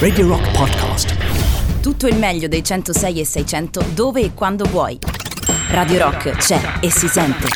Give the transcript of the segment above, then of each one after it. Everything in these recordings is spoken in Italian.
Radio Rock Podcast. Tutto il meglio dei 106 e 600 dove e quando vuoi. Radio Rock c'è e si sente.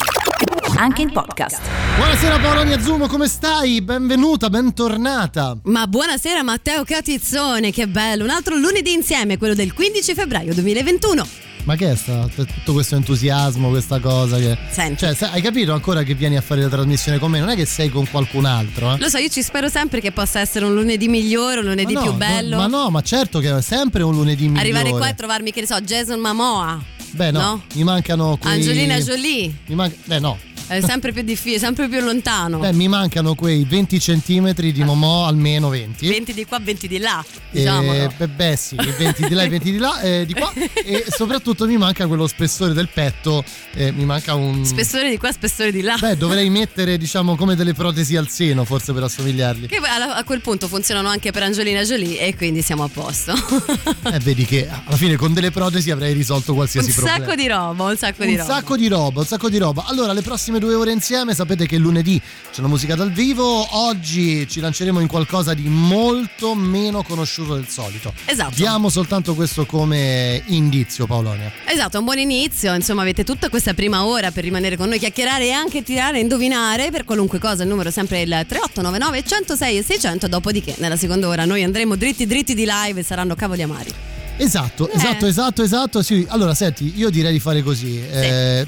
Anche in podcast. Buonasera Paola Niazzumo, come stai? Benvenuta, bentornata. Ma buonasera Matteo Catizzone, che bello. Un altro lunedì insieme, quello del 15 febbraio 2021. Ma che è sta, tutto questo entusiasmo, questa cosa che... Senti. Cioè, hai capito ancora che vieni a fare la trasmissione con me? Non è che sei con qualcun altro, eh? Lo so, io ci spero sempre che possa essere un lunedì migliore, un lunedì no, più bello. no, ma no, ma certo che è sempre un lunedì migliore. Arrivare qua e trovarmi, che ne so, Jason Momoa, Beh no, no? mi mancano quei... Angelina Jolie. Mi man- Beh no, È sempre più difficile, sempre più lontano. Beh, mi mancano quei 20 centimetri di Momò, almeno 20. 20 di qua, 20 di là, Eh, diciamolo. beh, beh, sì, i 20 di là e 20 di là, eh, di qua e soprattutto mi manca quello spessore del petto, eh, mi manca un... Spessore di qua, spessore di là. Beh, dovrei mettere diciamo come delle protesi al seno forse per assomigliargli. Che a quel punto funzionano anche per Angelina Jolie e quindi siamo a posto. Eh, vedi che alla fine con delle protesi avrei risolto un qualsiasi problema. sacco di roba, un sacco di un roba. sacco di roba, un sacco di roba. Allora, le prossime due ore insieme sapete che lunedì c'è la musica dal vivo. Oggi ci lanceremo in qualcosa di molto meno conosciuto del solito. Esatto. Diamo soltanto questo come indizio, Paolonia. Esatto, un buon inizio. Insomma, avete tutta questa prima ora per rimanere con noi, chiacchierare e anche tirare e indovinare per qualunque cosa. Il numero è sempre il 3899 106 e 600. Dopodiché, nella seconda ora, noi andremo dritti dritti di live e saranno cavoli amari. Esatto, Eh. esatto, esatto, esatto. Sì. Allora, senti, io direi di fare così. Eh,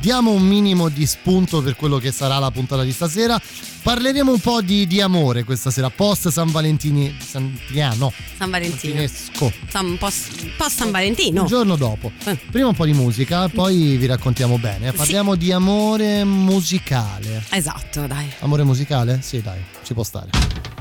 diamo un minimo di spunto per quello che sarà la puntata di stasera. Parleremo un po' di, di amore questa sera, post San Valentini. San Valentino. Valentinesco. San, un, po', un po' San Valentino. Il giorno dopo. Eh. Prima un po' di musica, poi vi raccontiamo bene. Parliamo di amore musicale. Esatto, dai. Amore musicale? Sì, dai, ci può stare.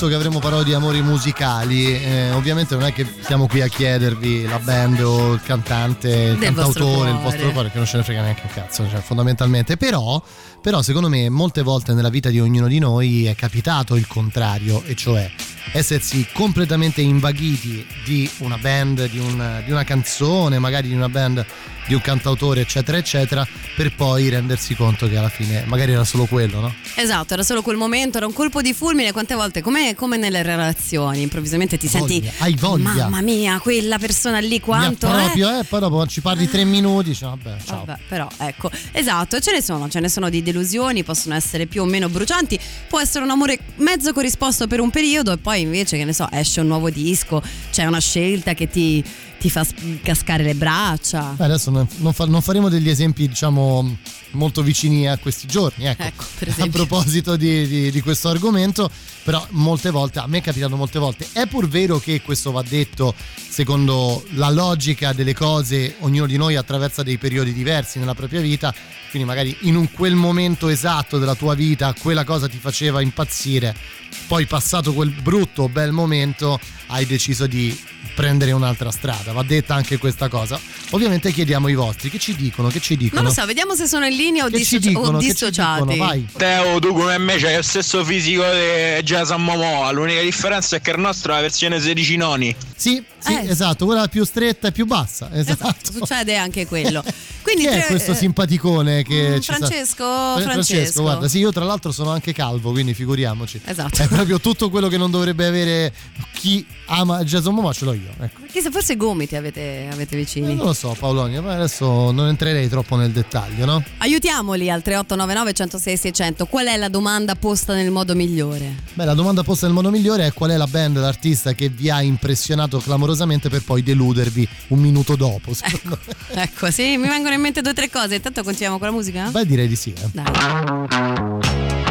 Detto che avremmo parlato di amori musicali, eh, ovviamente non è che siamo qui a chiedervi la band o il cantante, il Del vostro cantautore, il cuore. vostro cuore, che non ce ne frega neanche un cazzo, cioè, fondamentalmente. Però, però, secondo me, molte volte nella vita di ognuno di noi è capitato il contrario, e cioè essersi completamente invaghiti di una band, di, un- di una canzone, magari di una band, di un cantautore, eccetera, eccetera, per poi rendersi conto che alla fine magari era solo quello, no? Esatto, era solo quel momento, era un colpo di fulmine. Quante volte, come, come nelle relazioni, improvvisamente ti senti. Voglia, hai voglia. Mamma mia, quella persona lì quanto Mi è. approprio, eh, poi dopo ci parli tre minuti, dici vabbè, ciao. Vabbè, però ecco, esatto, ce ne sono, ce ne sono di delusioni, possono essere più o meno brucianti, può essere un amore mezzo corrisposto per un periodo e poi invece, che ne so, esce un nuovo disco, c'è una scelta che ti, ti fa cascare le braccia. Eh, Adesso non, non fa- non faremo degli esempi, diciamo, molto vicini a questi giorni. Ecco, Ecco, a proposito di, di- di questo argomento, però molte volte, a me è capitato molte volte, è pur vero che questo va detto secondo la logica delle cose, ognuno di noi attraversa dei periodi diversi nella propria vita, quindi magari in un quel momento esatto della tua vita quella cosa ti faceva impazzire, poi passato quel brutto bel momento hai deciso di prendere un'altra strada, va detta anche questa cosa. Ovviamente chiediamo ai vostri che ci dicono, che ci dicono. Non lo so, vediamo se sono in linea o, Che ci dissoci- dicono, o che ci dissociati. dicono, vai. Teo, tu come me c'hai lo stesso fisico di Jason Momoa, l'unica differenza è che il nostro è la versione 16 noni. Sì, sì, Eh. esatto, quella più stretta e più bassa. Esatto. Esatto, succede anche quello. Quindi Chi è tre- questo eh, simpaticone che mm, ci sta- Francesco, Fra- Francesco. guarda, sì, io tra l'altro sono anche calvo, quindi figuriamoci. Esatto. È proprio tutto quello che non dovrebbe avere chi ama Jason Momoa, ce l'ho io. Ecco. Chissà, forse i gomiti avete, avete Eh, vicini. Non lo so Paolonia, ma adesso non entrerei troppo nel dettaglio, no? Aiutiamoli al 3899 106 600. Qual è la domanda posta nel modo migliore? Beh, la domanda posta nel modo migliore è qual è la band, l'artista che vi ha impressionato clamorosamente per poi deludervi un minuto dopo. me. Ecco, sì, mi vengono in mente due o tre cose. Intanto continuiamo con la musica? Beh, direi di sì. eh. Dai.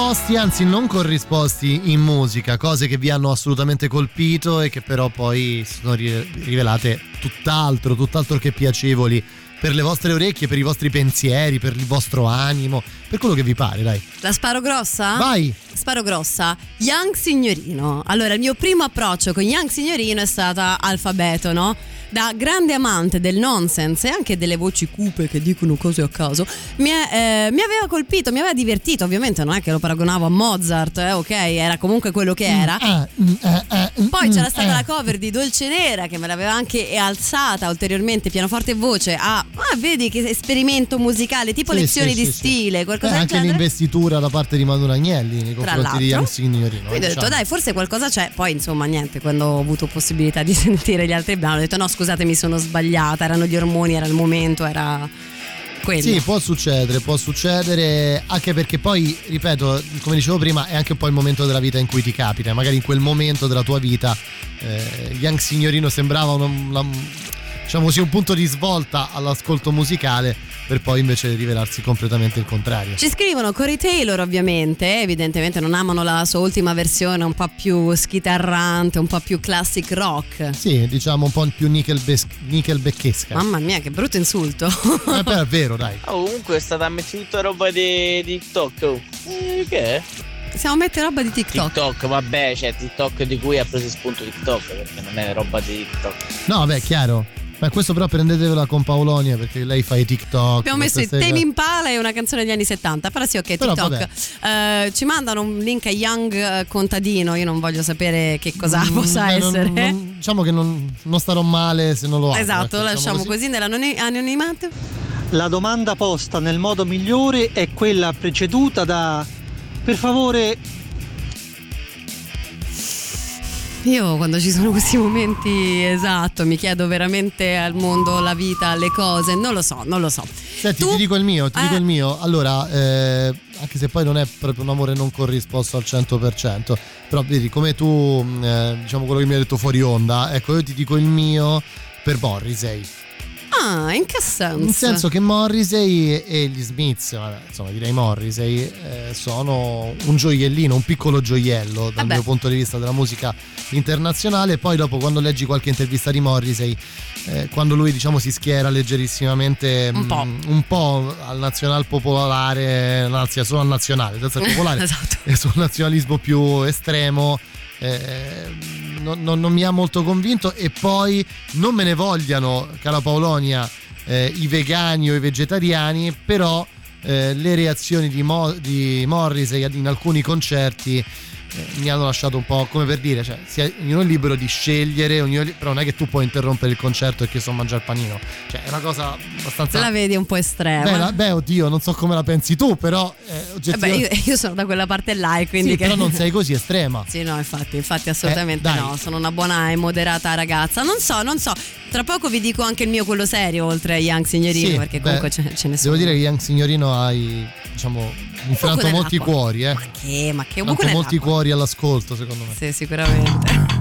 Corrisposti, anzi non corrisposti in musica, cose che vi hanno assolutamente colpito e che però poi sono ri- rivelate tutt'altro, tutt'altro che piacevoli per le vostre orecchie, per i vostri pensieri, per il vostro animo, per quello che vi pare, dai. La sparo grossa? Vai! Sparo grossa. Young Signorino. Allora, il mio primo approccio con Young Signorino è stata alfabeto, no? Da grande amante del nonsense e anche delle voci cupe che dicono cose a caso, mi, è- eh, mi aveva colpito, mi aveva divertito. Ovviamente non è che lo paragonavo a Mozart, eh, ok? Era comunque quello che era. Ah, mm, eh, eh, mm, Poi mm, c'era stata eh. la cover di Dolce Nera che me l'aveva anche alzata ulteriormente, pianoforte e voce. A, ah, vedi che esperimento musicale, tipo Sì, lezioni sì, di sì, stile, qualcosa Eh, anche genere. l'investitura da parte di Madonna Agnelli confronti di l'altro. Young Signorino. Quindi ho detto, diciamo. dai, forse qualcosa c'è. Poi, insomma, niente, quando ho avuto possibilità di sentire gli altri brani, ho detto, no, scusate, mi sono sbagliata. Erano gli ormoni, era il momento, era quello. Sì, può succedere, può succedere, anche perché poi, ripeto, come dicevo prima, è anche un po' il momento della vita in cui ti capita. Magari in quel momento della tua vita, eh, Young Signorino sembrava una- una- diciamo così, un punto di svolta all'ascolto musicale, per poi invece rivelarsi completamente il contrario. Ci scrivono Corey Taylor ovviamente, evidentemente non amano la sua ultima versione un po' più schitarrante, un po' più classic rock. Sì, diciamo un po' più nickelbes- nickelbackesca. Mamma mia, che brutto insulto. Eh, però è vero, dai. Oh, comunque è stata messa tutta roba di di TikTok. Oh. Eh, che è? Siamo a mettere roba di TikTok. TikTok, vabbè, c'è TikTok di cui ha preso spunto TikTok, perché non è roba di TikTok. No, beh, chiaro. Ma questo però prendetevela con Paolonia perché lei fa i TikTok. Abbiamo messo i temi in pala e una canzone degli anni 70. Però sì, ok, Però TikTok. Eh, ci mandano un link a Young eh, Contadino. Io non voglio sapere che cosa Mm, possa beh, non- essere. non- diciamo che non, non starò male se non lo apro. esatto, ecco, diciamo lasciamo così, nell'anonimato. La domanda posta nel modo migliore è quella preceduta da per favore Io quando ci sono questi momenti, esatto, mi chiedo veramente al mondo, la vita, alle cose. Non lo so, non lo so. Senti, Tu- ti dico il mio, ti Eh. dico il mio. Allora, eh, anche se poi non è proprio un amore non corrisposto al 100%, però vedi, come tu, mh, eh, diciamo quello che mi hai detto fuori onda, ecco, io ti dico il mio per Morrissey. Ah, in che senso? Nel senso che Morrissey e gli Smiths, vabbè, insomma direi Morrissey, eh, sono un gioiellino, un piccolo gioiello dal Vabbè. mio punto di vista della musica internazionale. Poi dopo quando leggi qualche intervista di Morrissey, eh, quando lui diciamo si schiera leggerissimamente Un po'. mm, un po' al nazional popolare, anzi solo al nazionale, senza popolare, esatto. e sul nazionalismo più estremo. Eh, non, non- non mi ha molto convinto e poi non me ne vogliano, cara Paolonia, eh, i vegani o i vegetariani, però eh, le reazioni di, Mo- di Morrissey in alcuni concerti eh, mi hanno lasciato un po' come per dire, cioè, sia, ognuno è libero di scegliere, ognuno è però non è che tu puoi interrompere il concerto perché so mangiare il panino, cioè è una cosa abbastanza... La vedi un po' estrema. Beh, la- beh, oddio, non so come la pensi tu, però eh, Eh beh, oggettivamente... io, io sono da quella parte là e quindi Sì, che... però non sei così estrema. Sì, no, infatti, infatti assolutamente Eh, no, sono una buona e moderata ragazza. Non so, non so, tra poco vi dico anche il mio quello serio, oltre a Young Signorino, Sì, perché beh, comunque ce, ce ne sono. Devo dire che Young Signorino hai, diciamo, infranto molti cuori, eh. Che, ma che un Infranto buco molti cuori all'ascolto, secondo me. Sì, sicuramente.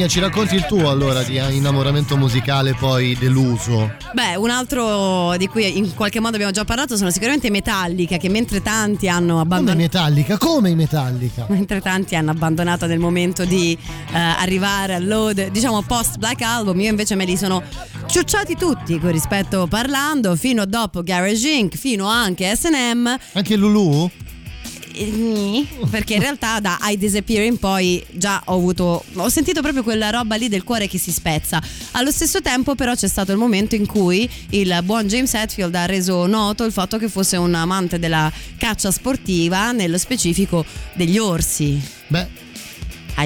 Polonia, ci racconti il tuo allora di innamoramento musicale poi deluso. Beh, un altro di cui in qualche modo abbiamo già parlato sono sicuramente i Metallica, che mentre tanti hanno Come abbandonato. Metallica? Come i Metallica? Mentre tanti hanno abbandonato nel momento di eh, arrivare al load, diciamo post Black Album, io invece me li sono ciucciati tutti, con rispetto parlando, fino a dopo Garage Inc., fino anche SM. Anche Lulu? Perché in realtà da I Disappear in poi già ho avuto ho sentito proprio quella roba lì del cuore che si spezza allo stesso tempo però c'è stato il momento in cui il buon James Hetfield ha reso noto il fatto che fosse un amante della caccia sportiva nello specifico degli orsi Beh.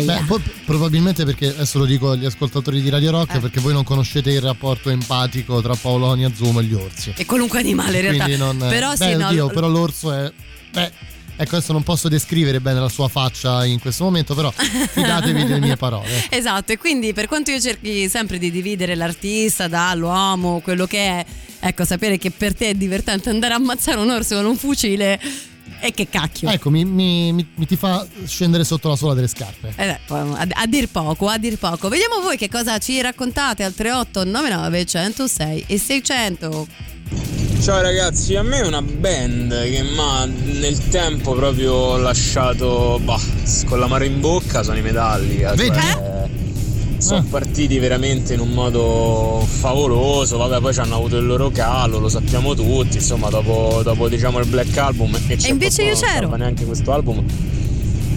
Beh, probabilmente perché adesso lo dico agli ascoltatori di Radio Rock Eh. perché voi non conoscete il rapporto empatico tra Paolonia, Zoom e gli orsi. e qualunque animale in realtà non, però beh, sì no, oddio, però l'orso è beh, ecco adesso non posso descrivere bene la sua faccia in questo momento, però fidatevi delle mie parole. Esatto, e quindi per quanto io cerchi sempre di dividere l'artista dall'uomo, quello che è, ecco, sapere che per te è divertente andare a ammazzare un orso con un fucile, e che cacchio. Ecco, mi, mi- mi- mi ti fa scendere sotto la suola delle scarpe. Eh, a, a dir poco, a dir poco. Vediamo voi che cosa ci raccontate al 3899 106 e 600. Ciao ragazzi, a me è una band che mi ha nel tempo proprio lasciato bah, con l'amaro in bocca, sono i Metallica. Vedi? Cioè, sono partiti veramente in un modo favoloso, vabbè poi ci hanno avuto il loro calo, lo sappiamo tutti, insomma dopo, dopo, diciamo il Black Album e, c'è invece io non c'ero. salva neanche questo album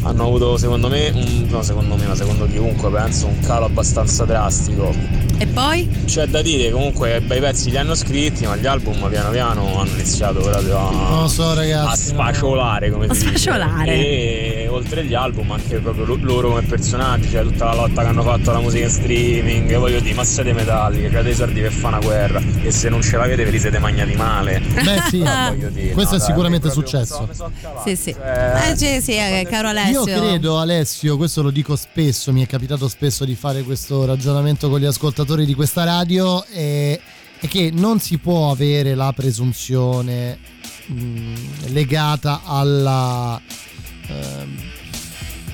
hanno avuto secondo me, un, no secondo me ma secondo chiunque penso un calo abbastanza drastico E poi? c'è da dire comunque bei pezzi li hanno scritti, ma gli album piano piano hanno iniziato proprio a, Non lo so, a ragazzi. sfacciolare, come A si dice. sfacciolare. E oltre agli album anche proprio lo- loro come personaggi, cioè tutta la lotta che hanno fatto alla musica in streaming, voglio dire, ma siete metalliche, cioè dei soldi per fare una guerra e se non ce l'avete ve li siete magnati male. Beh, sì, Però voglio dire, questo no, è dai, sicuramente successo. so- Sì, sì. cioè, Eh, sì, sì, eh, caro Alessio. Io credo, Alessio, questo lo dico spesso, mi è capitato spesso di fare questo ragionamento con gli ascoltatori di questa radio, è, è che non si può avere la presunzione mh, legata alla ehm,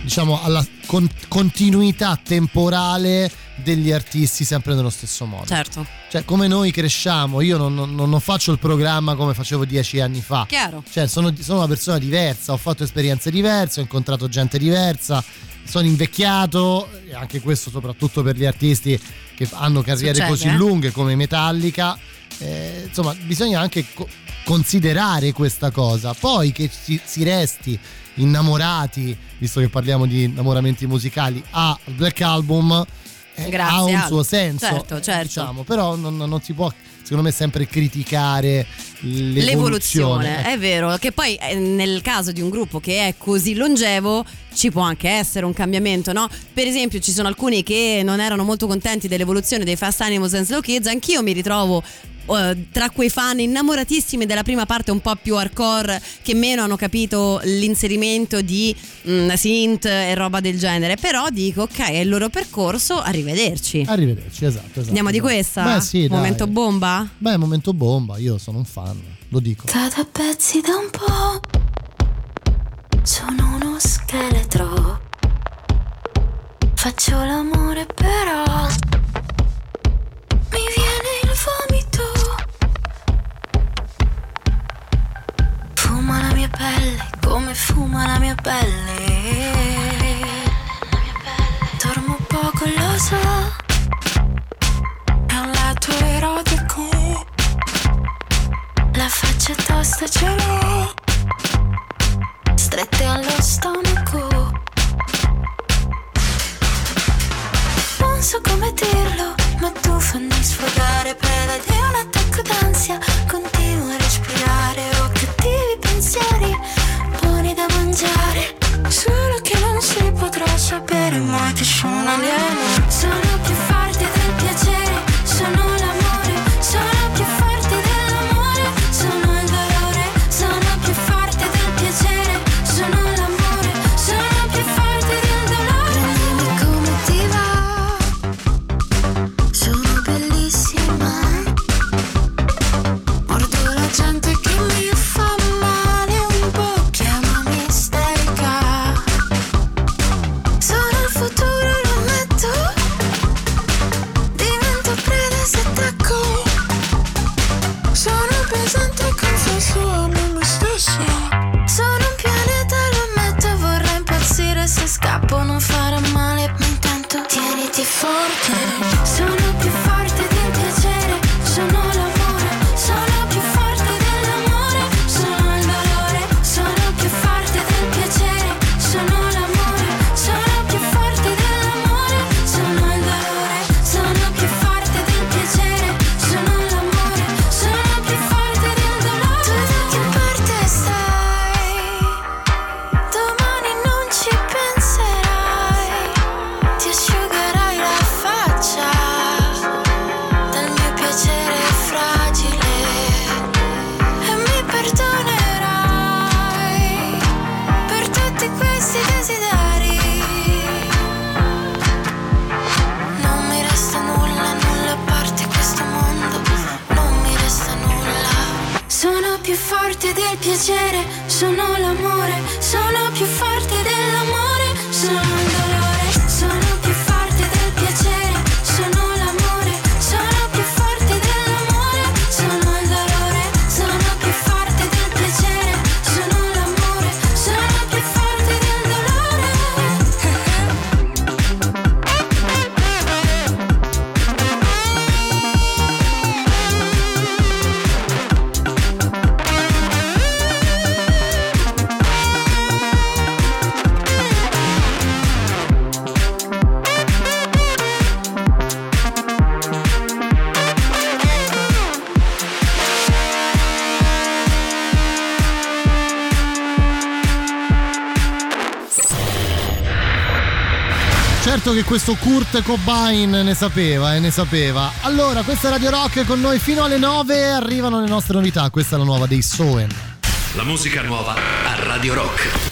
diciamo alla con- continuità temporale degli artisti sempre nello stesso modo. Certo, Cioè, come noi cresciamo, io non, non- non faccio il programma come facevo dieci anni fa. chiaro. Cioè, sono, sono una persona diversa, ho fatto esperienze diverse, ho incontrato gente diversa, sono invecchiato, e anche questo soprattutto per gli artisti che hanno carriere Succede, così eh? lunghe come Metallica. Eh, insomma, bisogna anche co- considerare questa cosa. Poi che si, si resti innamorati, visto che parliamo di innamoramenti musicali, a Black Album eh, ha un suo senso. Certo, certo. Diciamo, però non, non si può, secondo me, sempre criticare l'evoluzione. L'evoluzione, Ecco. è vero, che poi eh, nel caso di un gruppo che è così longevo ci può anche essere un cambiamento, no? Per esempio ci sono alcuni che non erano molto contenti dell'evoluzione dei Fast Animals and Slow Kids, anch'io mi ritrovo eh, tra quei fan innamoratissimi della prima parte un po' più hardcore che meno hanno capito l'inserimento di mm, synth e roba del genere, però dico ok è il loro percorso, arrivederci. Arrivederci, esatto. esatto Andiamo di esatto. questa? Beh, sì, dai. Momento bomba? Beh, momento bomba, io sono un fan, lo dico. A pezzi da un po'. Sono uno scheletro. Faccio l'amore però. Mi viene il vomito. fuma la mia pelle, come fuma la mia pelle. Dormo poco, lo so, è un lato erotico. La faccia tosta ce l'ho, strette allo stomaco. Non so come dirlo, ma tu fammi sfogare preda di una testa. potrò sapere mai ti sono alieno Sono più forte che questo Kurt Cobain ne sapeva e ne sapeva. Allora, questa è Radio Rock con noi fino alle 9 arrivano le nostre novità. Questa è la nuova dei Soen. La musica nuova a Radio Rock.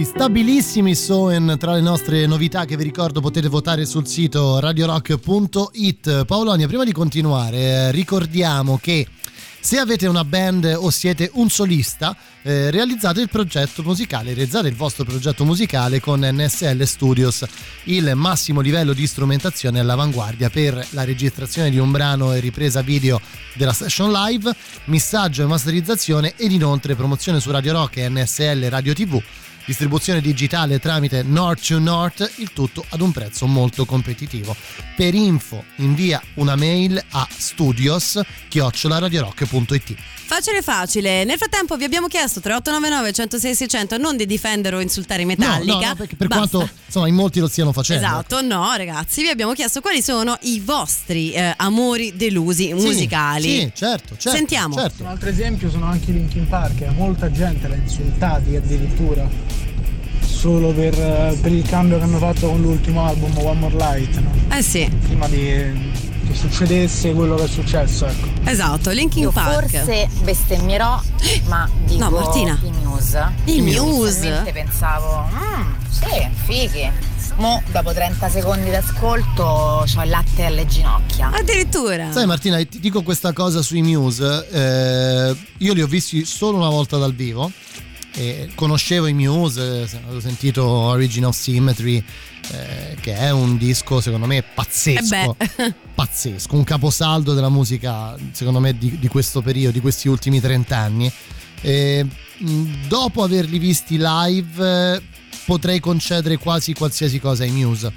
Anzi stabilissimi Soen tra le nostre novità che vi ricordo potete votare sul sito radiorock.it. Paolonia, prima di continuare, eh, ricordiamo che se avete una band o siete un solista, eh, realizzate il progetto musicale, realizzate il vostro progetto musicale con NSL Studios, il massimo livello di strumentazione all'avanguardia per la registrazione di un brano e ripresa video della session live, missaggio e masterizzazione ed inoltre promozione su Radio Rock e NSL Radio TV distribuzione digitale tramite North to North, il tutto ad un prezzo molto competitivo. Per info invia una mail a studios@radiorock.it. Facile facile. Nel frattempo vi abbiamo chiesto 3899 106 600 non di difendere o insultare i Metallica. No, no, no, perché per Basta. quanto insomma in molti lo stiano facendo. Esatto, no ragazzi, vi abbiamo chiesto quali sono i vostri eh, amori delusi musicali. Sì, certo, certo. Sentiamo. certo. Un altro esempio sono anche i Linkin Park, molta gente l'ha insultati addirittura solo per, eh, per il cambio che hanno fatto con l'ultimo album One More Light, no? Eh sì. prima di, che succedesse quello che è successo. Ecco. Esatto, Linkin Io Park. forse bestemmierò, ma dico No, Martina. i Muse. I Muse. Pensavo, "Mm, sì, fighi. Mo, dopo 30 secondi d'ascolto, ho il latte alle ginocchia. Addirittura. Sai Martina, ti dico questa cosa sui Muse, eh, io li ho visti solo una volta dal vivo. E conoscevo i Muse, avevo sentito Origin of Symmetry, eh, che è un disco secondo me pazzesco. Eh pazzesco, un caposaldo della musica, secondo me, di, di questo periodo, di questi ultimi 30 anni. E, mh, dopo averli visti live, potrei concedere quasi qualsiasi cosa ai Muse.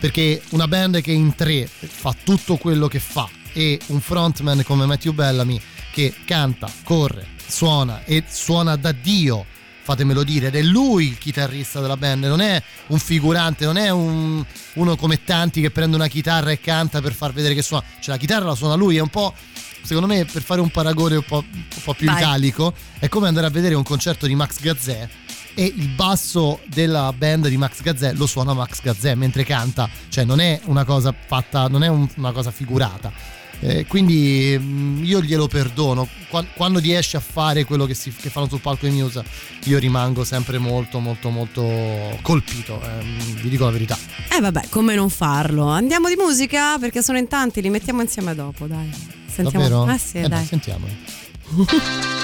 Perché una band che in tre fa tutto quello che fa e un frontman come Matthew Bellamy che canta, corre, suona e suona da Dio fatemelo dire, ed è lui il chitarrista della band, non è un figurante, non è un- uno come tanti che prende una chitarra e canta per far vedere che suona, cioè la chitarra la suona lui, è un po', secondo me, per fare un paragone un po', un po' più Vai. italico, è come andare a vedere un concerto di Max Gazzè e il basso della band di Max Gazzè lo suona Max Gazzè mentre canta, cioè non è una cosa fatta, non è un- una cosa figurata. Eh, quindi mm, io glielo perdono Qua- quando riesce a fare quello che, si, che fanno sul palco di Muse io rimango sempre molto molto molto colpito ehm, vi dico la verità Eh vabbè, come non farlo? Andiamo di musica perché sono in tanti, li mettiamo insieme dopo, dai. Sentiamo. davvero? Eh sì, Eh, dai. sentiamo Here's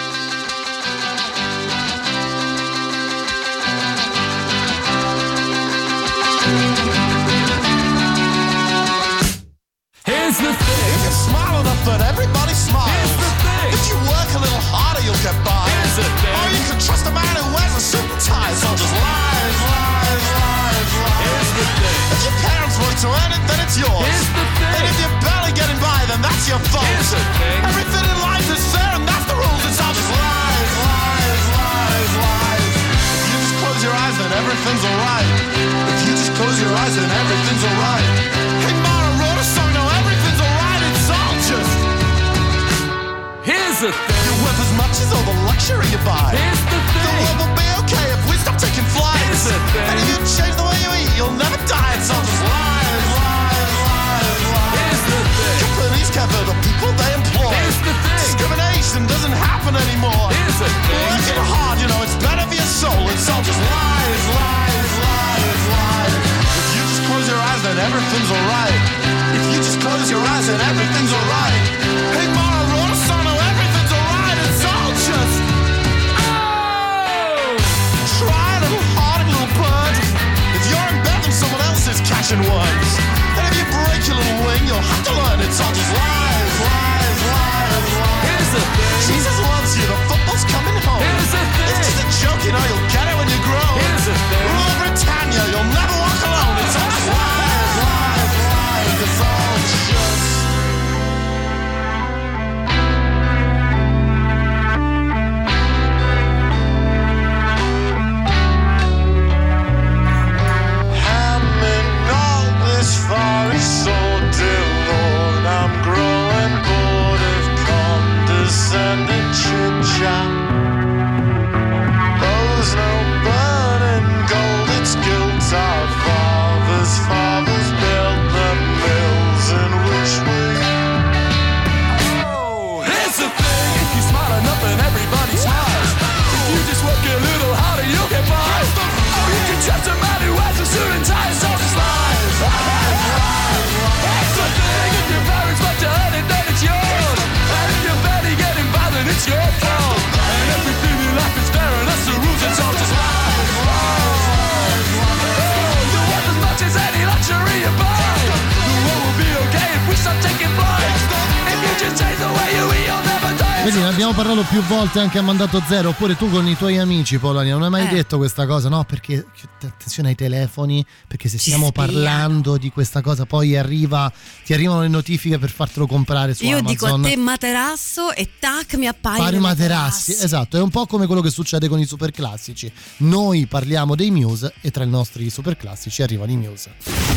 volte anche a mandato zero, oppure tu con i tuoi amici Polonia, non hai mai Eh. detto questa cosa, no? Perché attenzione ai telefoni, perché se Ci stiamo spiano. parlando di questa cosa poi arriva, ti arrivano le notifiche per fartelo comprare su Io Amazon. dico a te materasso e tac mi appaiono Pari i materassi, esatto, è un po' come quello che succede con i super classici. Noi parliamo dei Muse e tra i nostri super classici arrivano i Muse.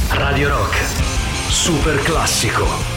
Radio Rock, super classico.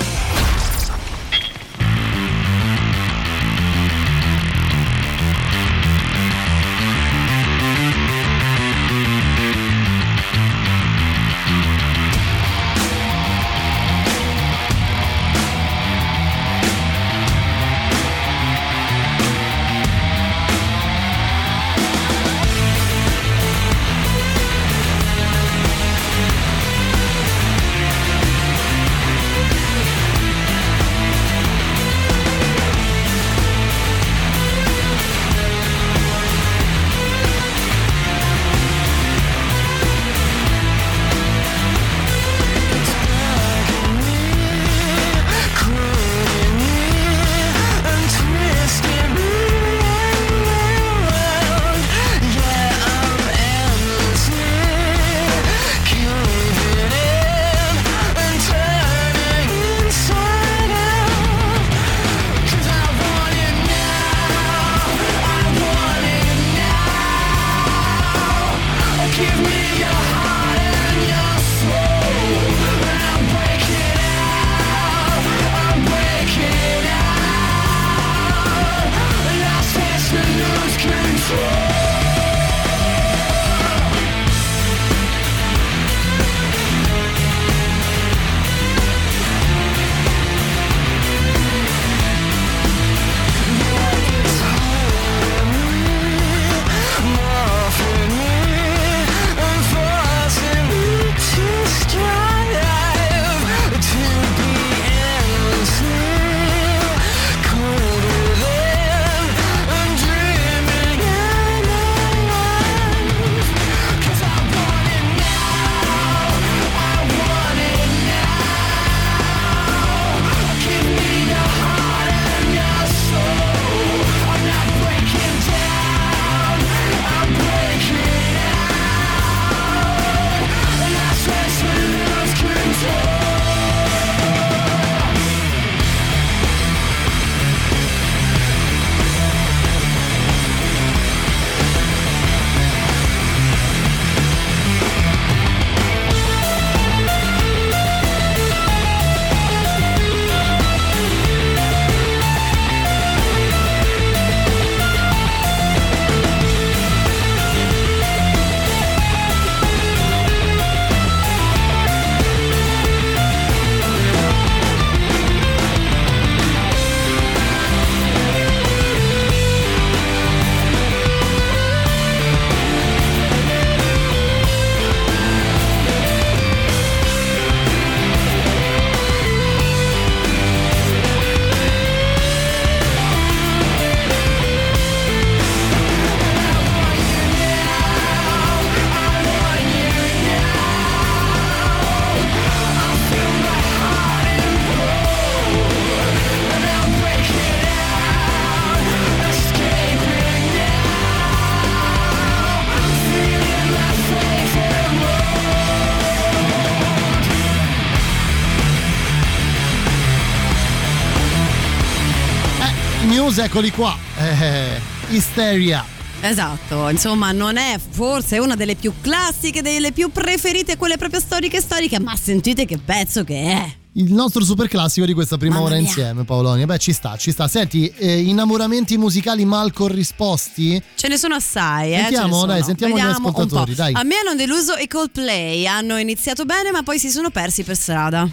Muse, eccoli qua. Eh, Hysteria. Esatto, insomma non è forse una delle più classiche, delle più preferite, quelle proprio storiche storiche, ma sentite che pezzo che è. Il nostro super classico di questa prima Mamma ora mia. insieme, Paolonia. Beh, ci sta, ci sta. Senti, eh, innamoramenti musicali mal corrisposti? Ce ne sono assai, eh. Sentiamo, sono. dai, sentiamo gli Vediamo un ascoltatori, dai. A me hanno deluso i Coldplay, hanno iniziato bene ma poi si sono persi per strada.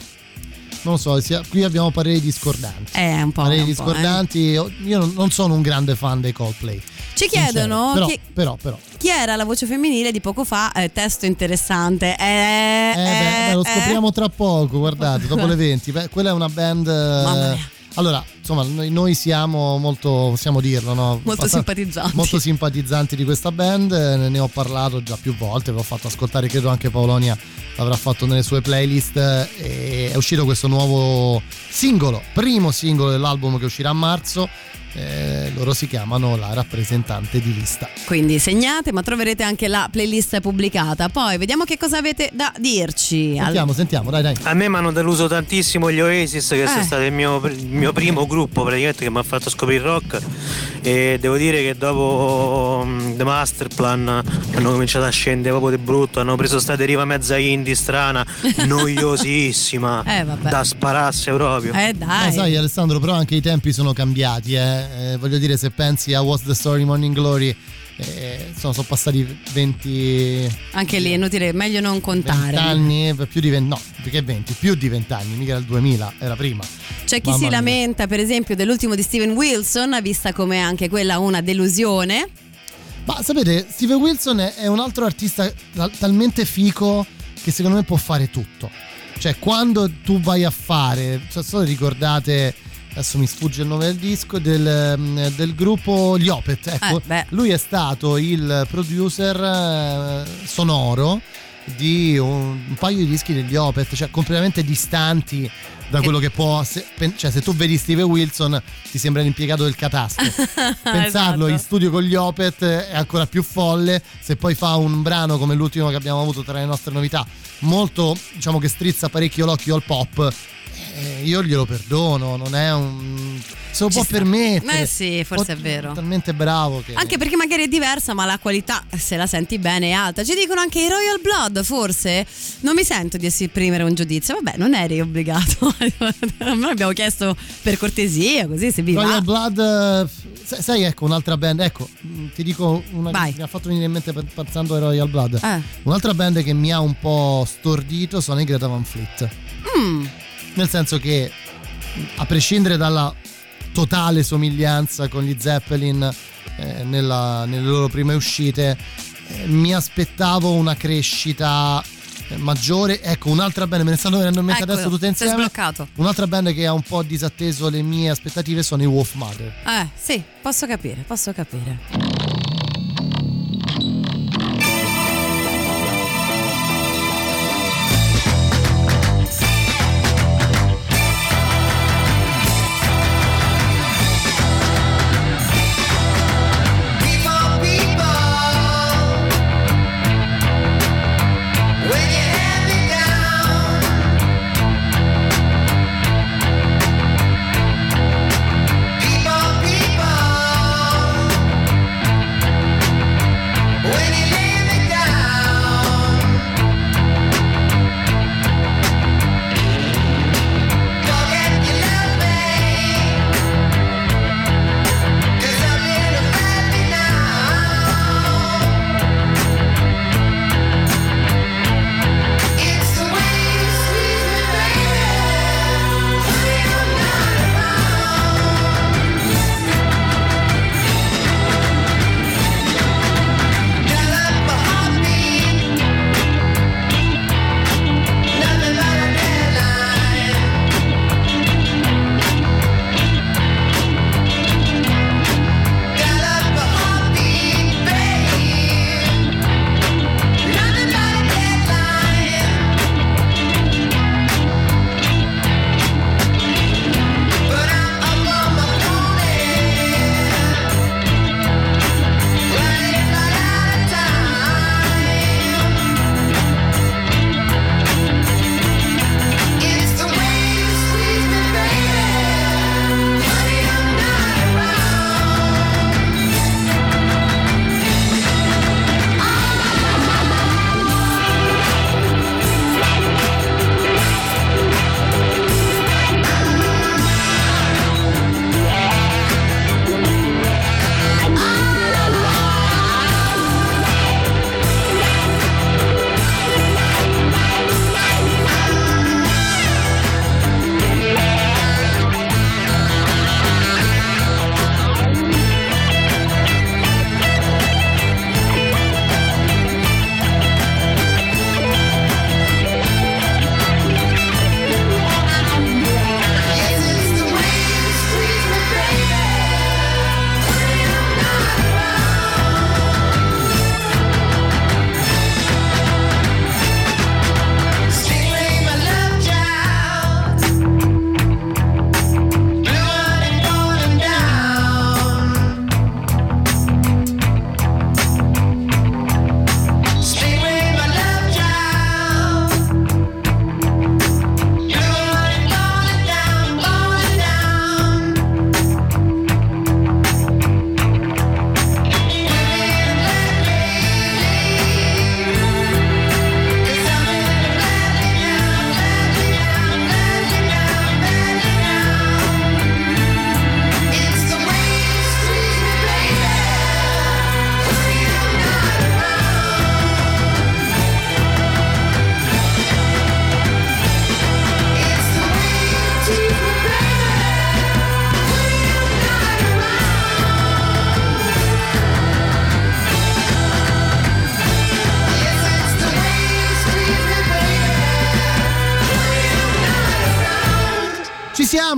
Non lo so, qui abbiamo pareri discordanti. Eh, un po'. Pareri un po', eh. discordanti. Io non, sono un grande fan dei Coldplay. Ci chiedono. Però, chi, però, però. chi era la voce femminile di poco fa, eh, testo interessante. Eh, Eh, beh, beh, lo scopriamo tra poco, guardate, dopo le 20. Beh, quella è una band. eh, Mamma mia. Allora, insomma, noi, noi siamo molto, possiamo dirlo, no? Molto Abbastanza- simpatizzanti. Molto simpatizzanti di questa band, eh, ne ho parlato già più volte, ve l'ho fatto ascoltare, credo anche Paolonia l'avrà fatto nelle sue playlist. eh, è uscito questo nuovo singolo, primo singolo dell'album che uscirà a marzo. Eh, loro si chiamano la rappresentante di lista. Quindi segnate, ma troverete anche la playlist pubblicata. Poi vediamo che cosa avete da dirci. Sentiamo, sentiamo, dai, dai. A me mi hanno deluso tantissimo gli Oasis, che Eh. è stato il mio, il mio primo gruppo praticamente che mi ha fatto scoprire il rock. E devo dire che dopo mm, The Master Plan hanno cominciato a scendere proprio di brutto, hanno preso sta deriva mezza indie strana, noiosissima, Eh, vabbè. da sparasse proprio. Eh Ma dai. sai Alessandro, però anche i tempi sono cambiati, eh. Eh, voglio dire, se pensi a What's the Story Morning Glory, eh, insomma, sono passati 20, Anche lì è inutile, meglio non contare. 20 anni, più di 20, no, perché 20, più di 20 anni, mica era il 2000, era prima. C'è chi Mamma si mia. lamenta, per esempio, dell'ultimo di Steven Wilson, vista come anche quella una delusione. Ma sapete, Steve Wilson è, un altro artista tal- talmente fico che secondo me può fare tutto. Cioè, quando tu vai a fare, non so se ricordate, adesso mi sfugge il nome del disco, del, mm, del gruppo Gli Opet. Ecco, Eh, lui è stato il producer eh, sonoro di un, un paio di dischi degli Opet, cioè completamente distanti da quello che può. se- cioè, se tu vedi Steve Wilson, ti sembra l'impiegato del catasto. Pensarlo Esatto. in studio con gli Opet è ancora più folle. Se poi fa un brano come l'ultimo che abbiamo avuto tra le nostre novità, molto diciamo che strizza parecchio l'occhio al pop. Eh, io glielo perdono, non è un. Se lo Ci può sta. permettere. Eh sì, forse è vero. talmente bravo che. Anche perché magari è diversa, ma la qualità, se la senti bene, è alta. Ci dicono anche i Royal Blood, forse. Non mi sento di esprimere un giudizio. Vabbè, non eri obbligato. Noi abbiamo chiesto per cortesia, così se vi va. Royal Blood, eh, sai, ecco un'altra band. Ecco, mh, ti dico una Vai. che mi ha fatto venire in mente pensando ai Royal Blood. Eh. Un'altra band che mi ha un po' stordito sono i Greta Van Fleet. Mm. Nel senso che, a prescindere dalla totale somiglianza con gli Zeppelin eh, nella- nelle loro prime uscite, eh, mi aspettavo una crescita eh, maggiore. Ecco, un'altra band, me ne stanno venendo in mente Ecco, adesso tutte insieme. sbloccato. Un'altra band che ha un po' disatteso le mie aspettative sono i Wolf Mother. Eh, sì, posso capire, posso capire.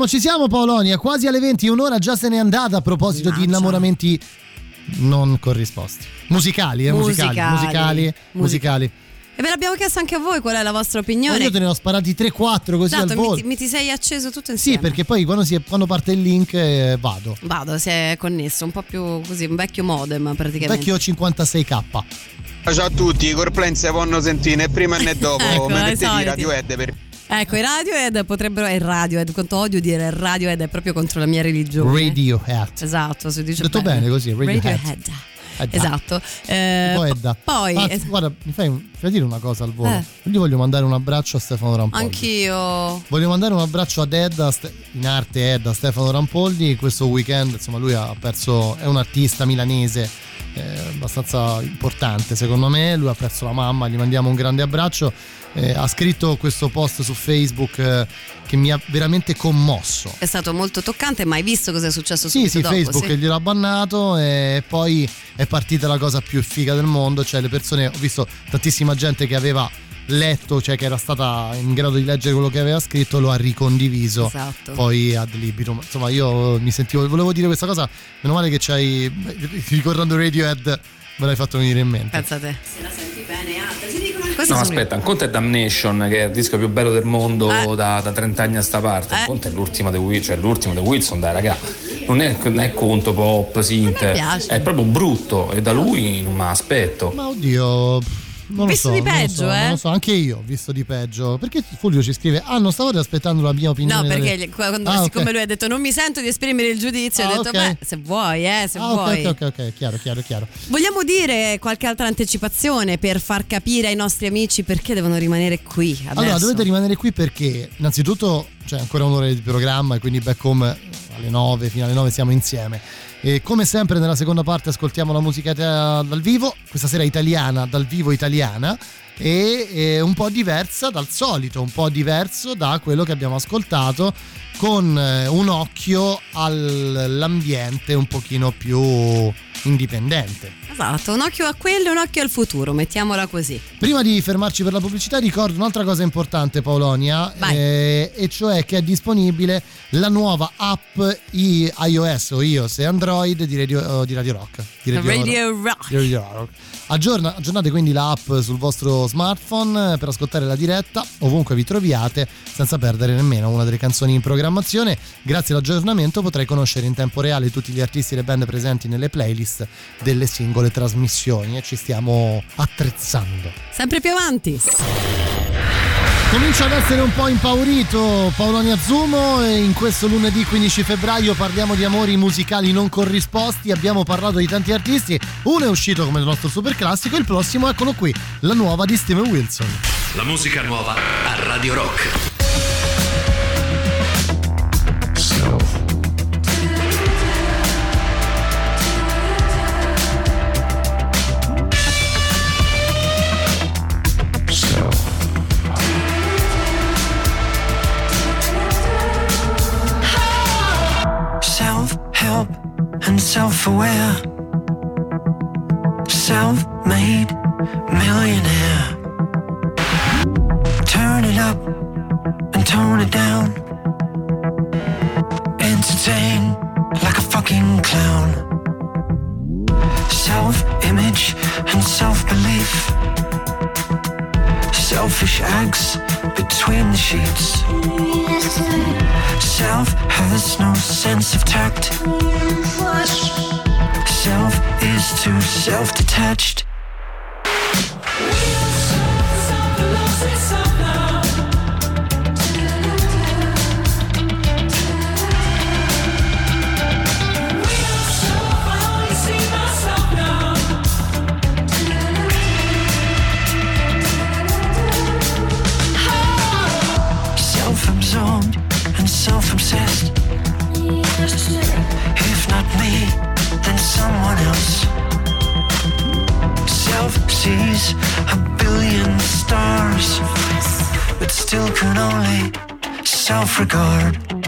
Siamo, ci siamo Paolonia, quasi alle 20, un'ora già se n'è andata a proposito di innamoramenti non corrisposti. Musicali, eh, musicali, Musicali. musicali, musicali. E ve l'abbiamo chiesto anche a voi qual è la vostra Ma opinione. io te ne ho sparati 3-4 così Tanto al mi volo. ti, mi ti sei acceso tutto Sì, insieme. perché poi quando, si- quando parte il link eh, vado. Vado, si è connesso, un po' più così, un vecchio modem praticamente. Vecchio 56k. Ciao a tutti, i corplenze vanno sentire né prima né dopo. Ecco, Mi mettete i soliti. radiohead per Ecco, i Radiohead potrebbero. È Radiohead, quanto odio dire Radiohead è proprio contro la mia religione. Radiohead. Esatto, si dice Detto bene così, Radiohead. Radiohead. Eh, dai. Esatto. Eh, Tipo po- Edda. poi, eh, guarda, mi fai, mi fai dire una cosa al volo. Eh. Io gli voglio mandare un abbraccio a Stefano Rampoldi. anch'io. Voglio mandare un abbraccio ad Edda, in arte Edda, Stefano Rampoldi. Questo weekend, insomma, lui ha perso, è un artista milanese eh, abbastanza importante secondo me. Lui ha perso la mamma, gli mandiamo un grande abbraccio. Eh, ha scritto questo post su Facebook eh, che mi ha veramente commosso. È stato molto toccante, ma hai visto cosa è successo Sì, subito sì, dopo? Facebook sì? gliel'ha bannato e poi è partita la cosa più figa del mondo, cioè le persone, ho visto tantissima gente che aveva letto, cioè che era stata in grado di leggere quello che aveva scritto, lo ha ricondiviso Esatto. poi ad libitum. Insomma, io mi sentivo, volevo dire questa cosa, meno male che c'hai, ricordando Radiohead, me l'hai fatto venire in mente. Pensa te. Se la senti bene, Alta, si dicono le cose No, aspetta, un conto è Damnation, che è il disco più bello del mondo Eh. da, da 30 anni a sta parte. Eh. Un conto è l'ultimo di Wilson, cioè l'ultimo di Wilson, dai, raga. Non è, non è conto pop, synth, piace. è proprio brutto e da lui non me l'aspetto. Ma oddio. Non Visto so, di non peggio, so, eh? Non lo so, anche io ho visto di peggio. Perché Fulvio ci scrive: Ah, non stavate aspettando la mia opinione. No, perché delle- quando- Ah, siccome lui ha detto non mi sento di esprimere il giudizio, Ah, ho detto ok. beh, se vuoi, eh, se Ah, vuoi. ok, ok, ok, ok, chiaro, chiaro, chiaro. Vogliamo dire qualche altra anticipazione per far capire ai nostri amici perché devono rimanere qui adesso? Allora, dovete rimanere qui perché, innanzitutto, c'è ancora un'ora di programma e quindi back home alle 9, fino alle 9 siamo insieme. E come sempre, nella seconda parte ascoltiamo la musica da- dal vivo, questa sera italiana, dal vivo italiana. E e un po' diversa dal solito, un po' diverso da quello che abbiamo ascoltato, con eh, un occhio all'ambiente un pochino più indipendente. Esatto, un occhio a quello e un occhio al futuro, mettiamola così. Prima di fermarci per la pubblicità ricordo un'altra cosa importante Paolonia eh, e cioè che è disponibile la nuova app iOS o iOS e Android di Radio, di Radio Rock. Di Radio Rock. di Radio Rock. Aggiorna- aggiornate quindi l'app sul vostro smartphone eh, per ascoltare la diretta ovunque vi troviate senza perdere nemmeno una delle canzoni in programmazione. Grazie all'aggiornamento potrai conoscere in tempo reale tutti gli artisti e le band presenti nelle playlist delle singole trasmissioni e ci stiamo attrezzando. Sempre più avanti. Comincia ad essere un po' impaurito Paolonia Zumo e in questo lunedì 15 febbraio parliamo di amori musicali non corrisposti, abbiamo parlato di tanti artisti, uno è uscito come il nostro super classico, il prossimo eccolo qui, la nuova di Steven Wilson. La musica nuova a Radio Rock. And self aware. Self made millionaire. Turn it up and tone it down. Entertain like a fucking clown. Self image and self belief. Selfish acts between the sheets. Self has no sense of tact. Self is too self detached. Self Sees a billion stars, but still can only self regard.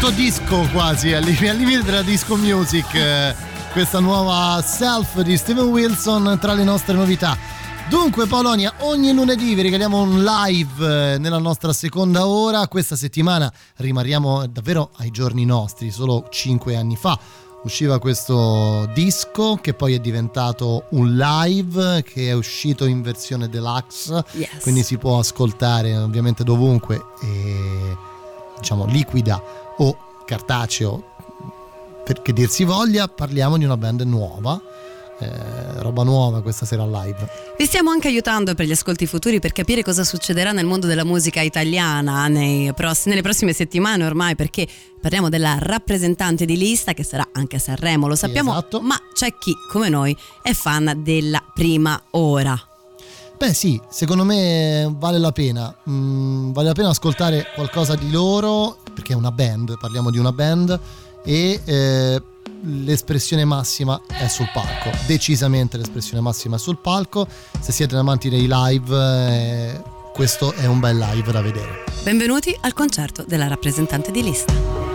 Molto disco quasi, al li- al limite della disco music. eh, Questa nuova self di Steven Wilson tra le nostre novità. Dunque Polonia, ogni lunedì vi regaliamo un live eh, nella nostra seconda ora. Questa settimana rimaniamo davvero ai giorni nostri, solo 5 anni fa usciva questo disco che poi è diventato un live che è uscito in versione deluxe, Yes. quindi si può ascoltare ovviamente dovunque e diciamo liquida o cartaceo perché dir si voglia parliamo di una band nuova eh, roba nuova questa sera live Vi stiamo anche aiutando per gli ascolti futuri per capire cosa succederà nel mondo della musica italiana nei pross- nelle prossime settimane ormai perché parliamo della rappresentante di lista che sarà anche a Sanremo, lo sappiamo, esatto. ma c'è chi come noi è fan della prima ora. Beh sì, secondo me vale la pena, Mm, vale la pena ascoltare qualcosa di loro, perché è una band, parliamo di una band, e eh, l'espressione massima è sul palco, decisamente l'espressione massima è sul palco, se siete amanti dei live, eh, questo è un bel live da vedere. Benvenuti al concerto della rappresentante di lista.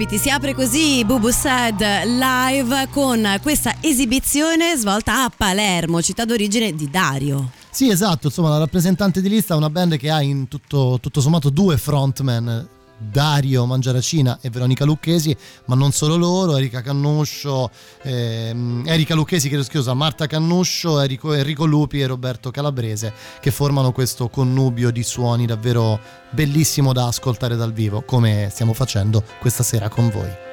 Ospiti. Si apre così Bubu Sad live con questa esibizione svolta a Palermo, città d'origine di Dario. Sì, esatto, insomma, la rappresentante di lista è una band che ha in tutto, tutto sommato due frontman. Dario Mangiaracina e Veronica Lucchesi, ma non solo loro, Erika Cannuscio, ehm, Erika Lucchesi, chiedo scusa, Marta Cannuscio, Enrico, Enrico Lupi e Roberto Calabrese, che formano questo connubio di suoni davvero bellissimo da ascoltare dal vivo, come stiamo facendo questa sera con voi.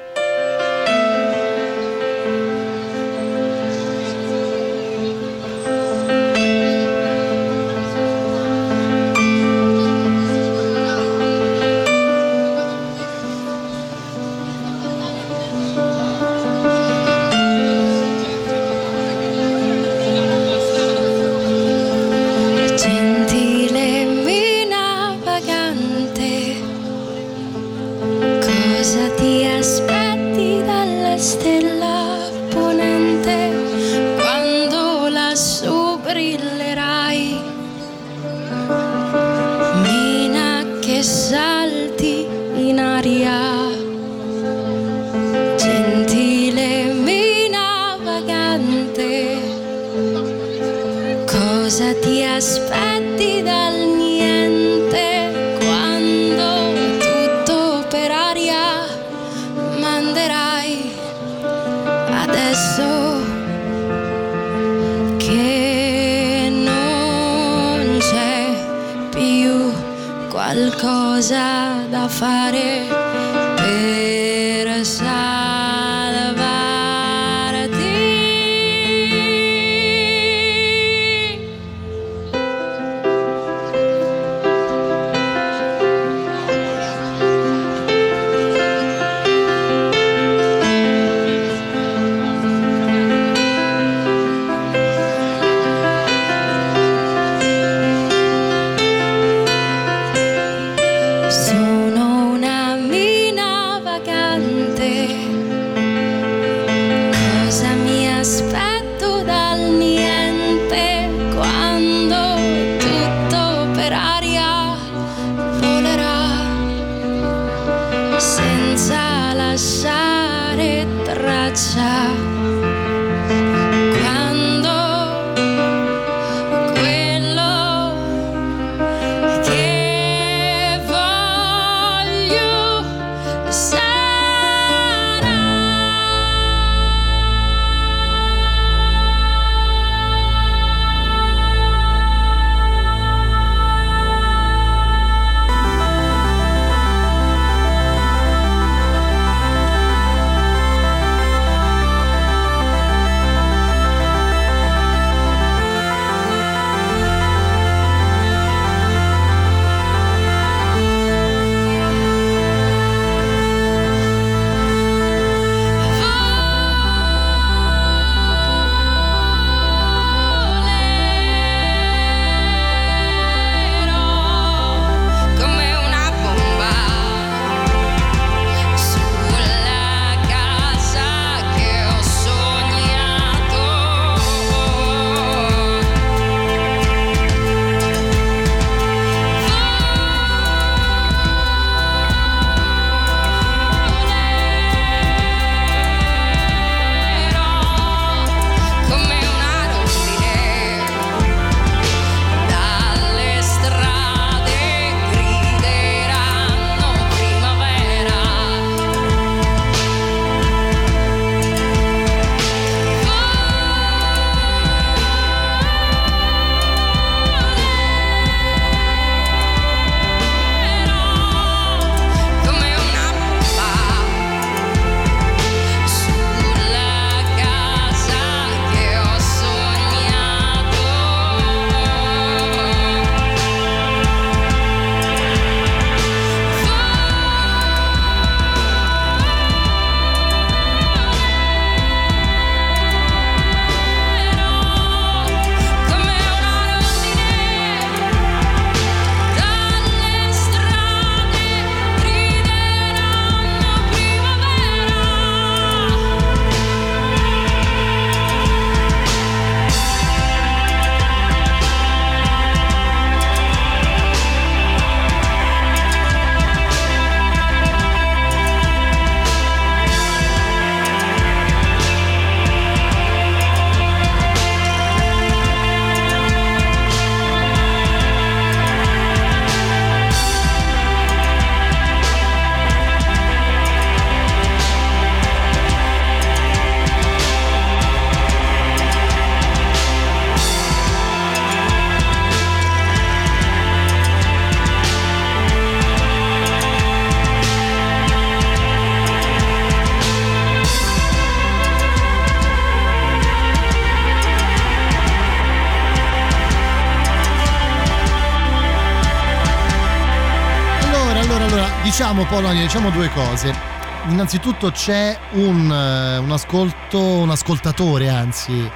Diciamo Polonia, diciamo due cose. Innanzitutto c'è un, eh, un ascolto, un ascoltatore anzi,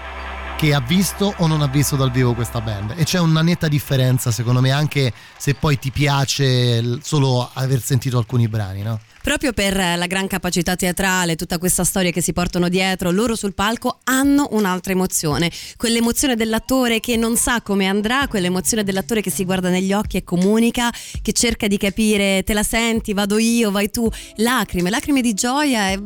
che ha visto o non ha visto dal vivo questa band. E c'è una netta differenza secondo me anche se poi ti piace solo aver sentito alcuni brani, no? Proprio per la gran capacità teatrale, tutta questa storia che si portano dietro, loro sul palco hanno un'altra emozione. Quell'emozione dell'attore che non sa come andrà, quell'emozione dell'attore che si guarda negli occhi e comunica, che cerca di capire, te la senti, vado io, vai tu. Lacrime, lacrime di gioia, è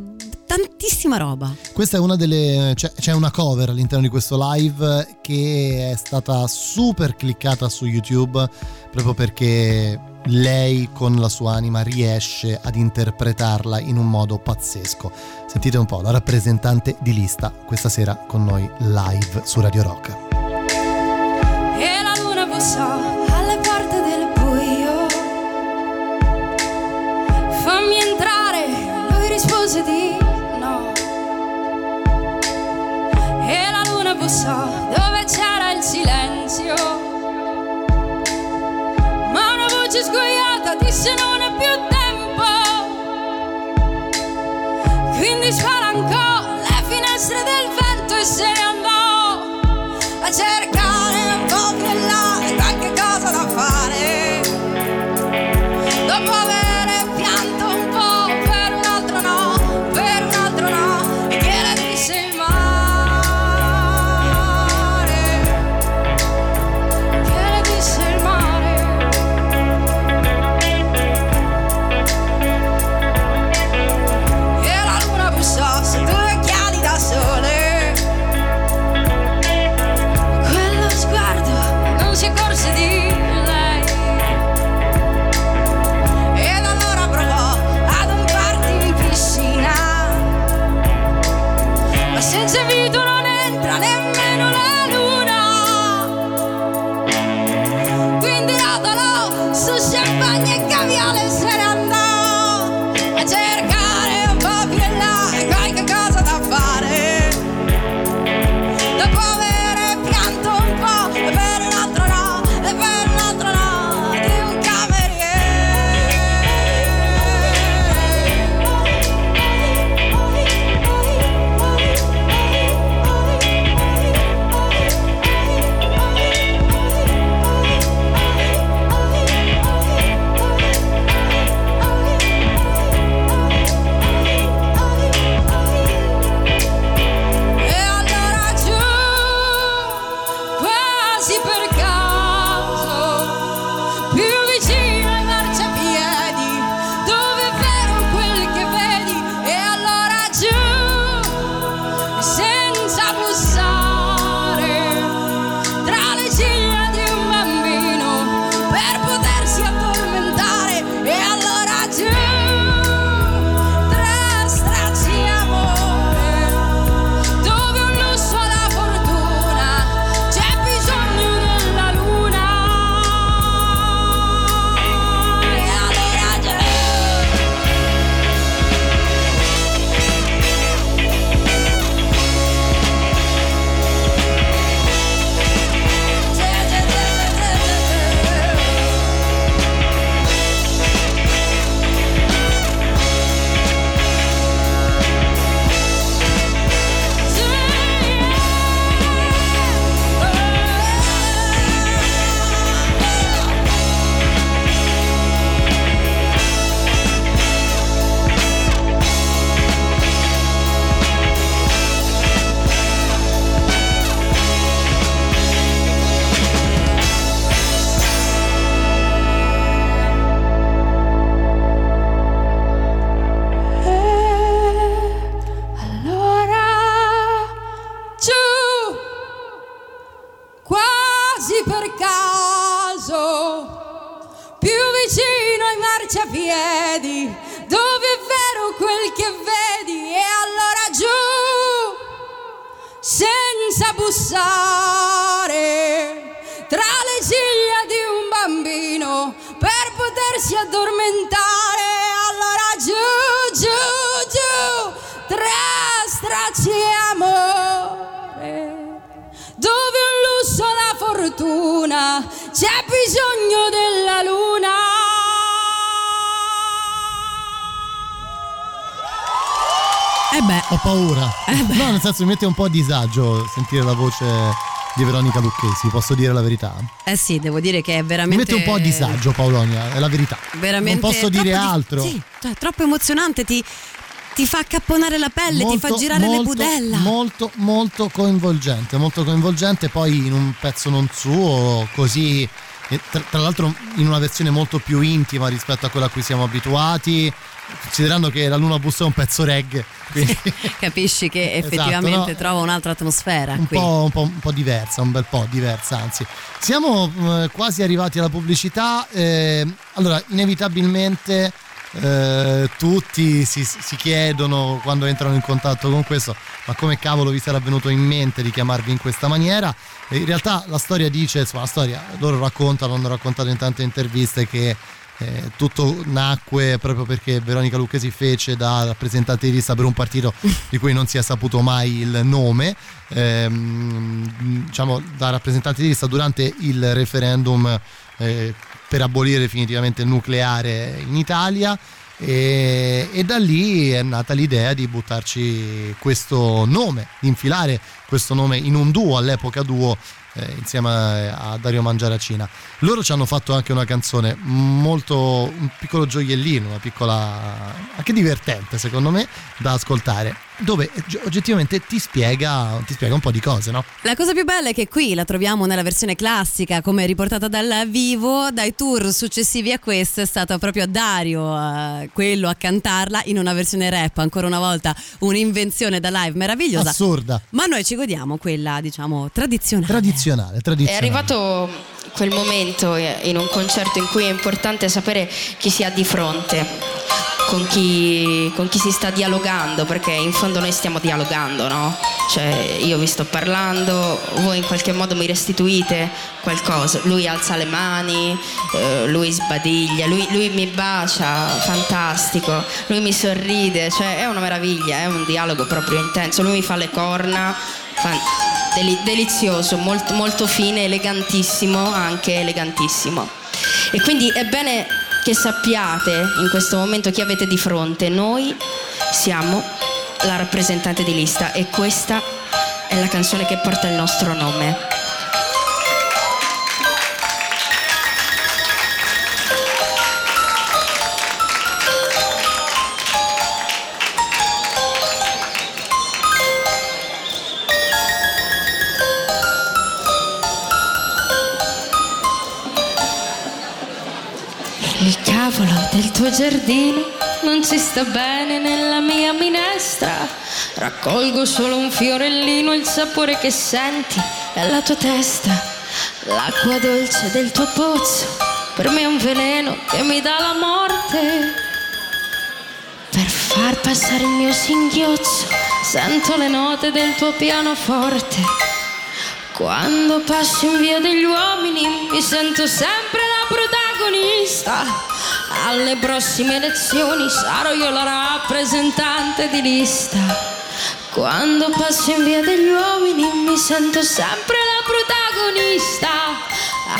tantissima roba. Questa è una delle. C'è, c'è una cover all'interno di questo live che è stata super cliccata su YouTube proprio perché lei con la sua anima riesce ad interpretarla in un modo pazzesco. Sentite un po' la rappresentante di lista questa sera con noi live su Radio Rock. E la luna bussò alle porte del buio. Fammi entrare, lui rispose di no. E la luna bussò dove c'era il silenzio. Sguaiata disse non è più tempo. Quindi spalancò le finestre del vento e se ne senza bussare tra le ciglia di un bambino per potersi addormentare. Allora giù giù giù tre stracci amore. Dove un lusso la fortuna c'è bisogno della luna Ho paura. no, nel senso mi mette un po' a disagio sentire la voce di Veronica Lucchesi, posso dire la verità? Eh sì, devo dire che è Mi veramente. mette un po' a disagio Paolonia, è la verità. Veramente. non posso dire di- altro. Sì, cioè, troppo emozionante, ti, ti fa accapponare la pelle, ti fa girare le molto, budella. Molto, molto coinvolgente, molto coinvolgente. Poi in un pezzo non suo, così. Tra, tra l'altro in una versione molto più intima rispetto a quella a cui siamo abituati, considerando che la Luna Bussa è un pezzo reggae, quindi Capisci che Esatto, effettivamente no? trova un'altra atmosfera un po', un, po', un po' diversa, un bel po' diversa anzi. Siamo eh, quasi arrivati alla pubblicità, eh, allora inevitabilmente eh, tutti si, si chiedono quando entrano in contatto con questo, ma come cavolo vi sarà venuto in mente di chiamarvi in questa maniera? E in realtà la storia dice, insomma la storia, loro raccontano, hanno raccontato in tante interviste che eh, tutto nacque proprio perché Veronica Lucchesi fece da rappresentante di lista per un partito di cui non si è saputo mai il nome, ehm, diciamo da rappresentante di lista durante il referendum eh, per abolire definitivamente il nucleare in Italia. E, e da lì è nata l'idea di buttarci questo nome, di infilare questo nome in un duo, all'epoca duo eh, insieme a Dario Mangiaracina. Loro ci hanno fatto anche una canzone molto, un piccolo gioiellino, una piccola, anche divertente secondo me, da ascoltare, dove oggettivamente ti spiega, ti spiega un po' di cose, no? La cosa più bella è che qui la troviamo nella versione classica, come riportata dal vivo, dai tour successivi a questo è stato proprio Dario eh, quello a cantarla in una versione rap, ancora una volta un'invenzione da live meravigliosa. Assurda. Ma noi ci godiamo quella, diciamo, tradizionale. Tradizionale, È tradizionale. arrivato quel momento in un concerto in cui è importante sapere chi si ha di fronte, con chi, con chi si sta dialogando, perché in fondo noi stiamo dialogando, no? Cioè io vi sto parlando, voi in qualche modo mi restituite qualcosa, lui alza le mani, eh, lui sbadiglia, lui, lui mi bacia, fantastico, lui mi sorride, cioè è una meraviglia, è un dialogo proprio intenso, lui mi fa le corna, delizioso, molto, molto fine, elegantissimo, anche elegantissimo. E quindi è bene che sappiate in questo momento chi avete di fronte. Noi siamo la rappresentante di lista e questa è la canzone che porta il nostro nome. Tuo giardino non ci sta bene nella mia minestra. Raccolgo solo un fiorellino, il sapore che senti è la tua testa. L'acqua dolce del tuo pozzo per me è un veleno che mi dà la morte. Per far passare il mio singhiozzo sento le note del tuo pianoforte. Quando passo in via degli uomini mi sento sempre la protagonista. Alle prossime elezioni sarò io la rappresentante di lista. Quando passo in via degli uomini mi sento sempre la protagonista.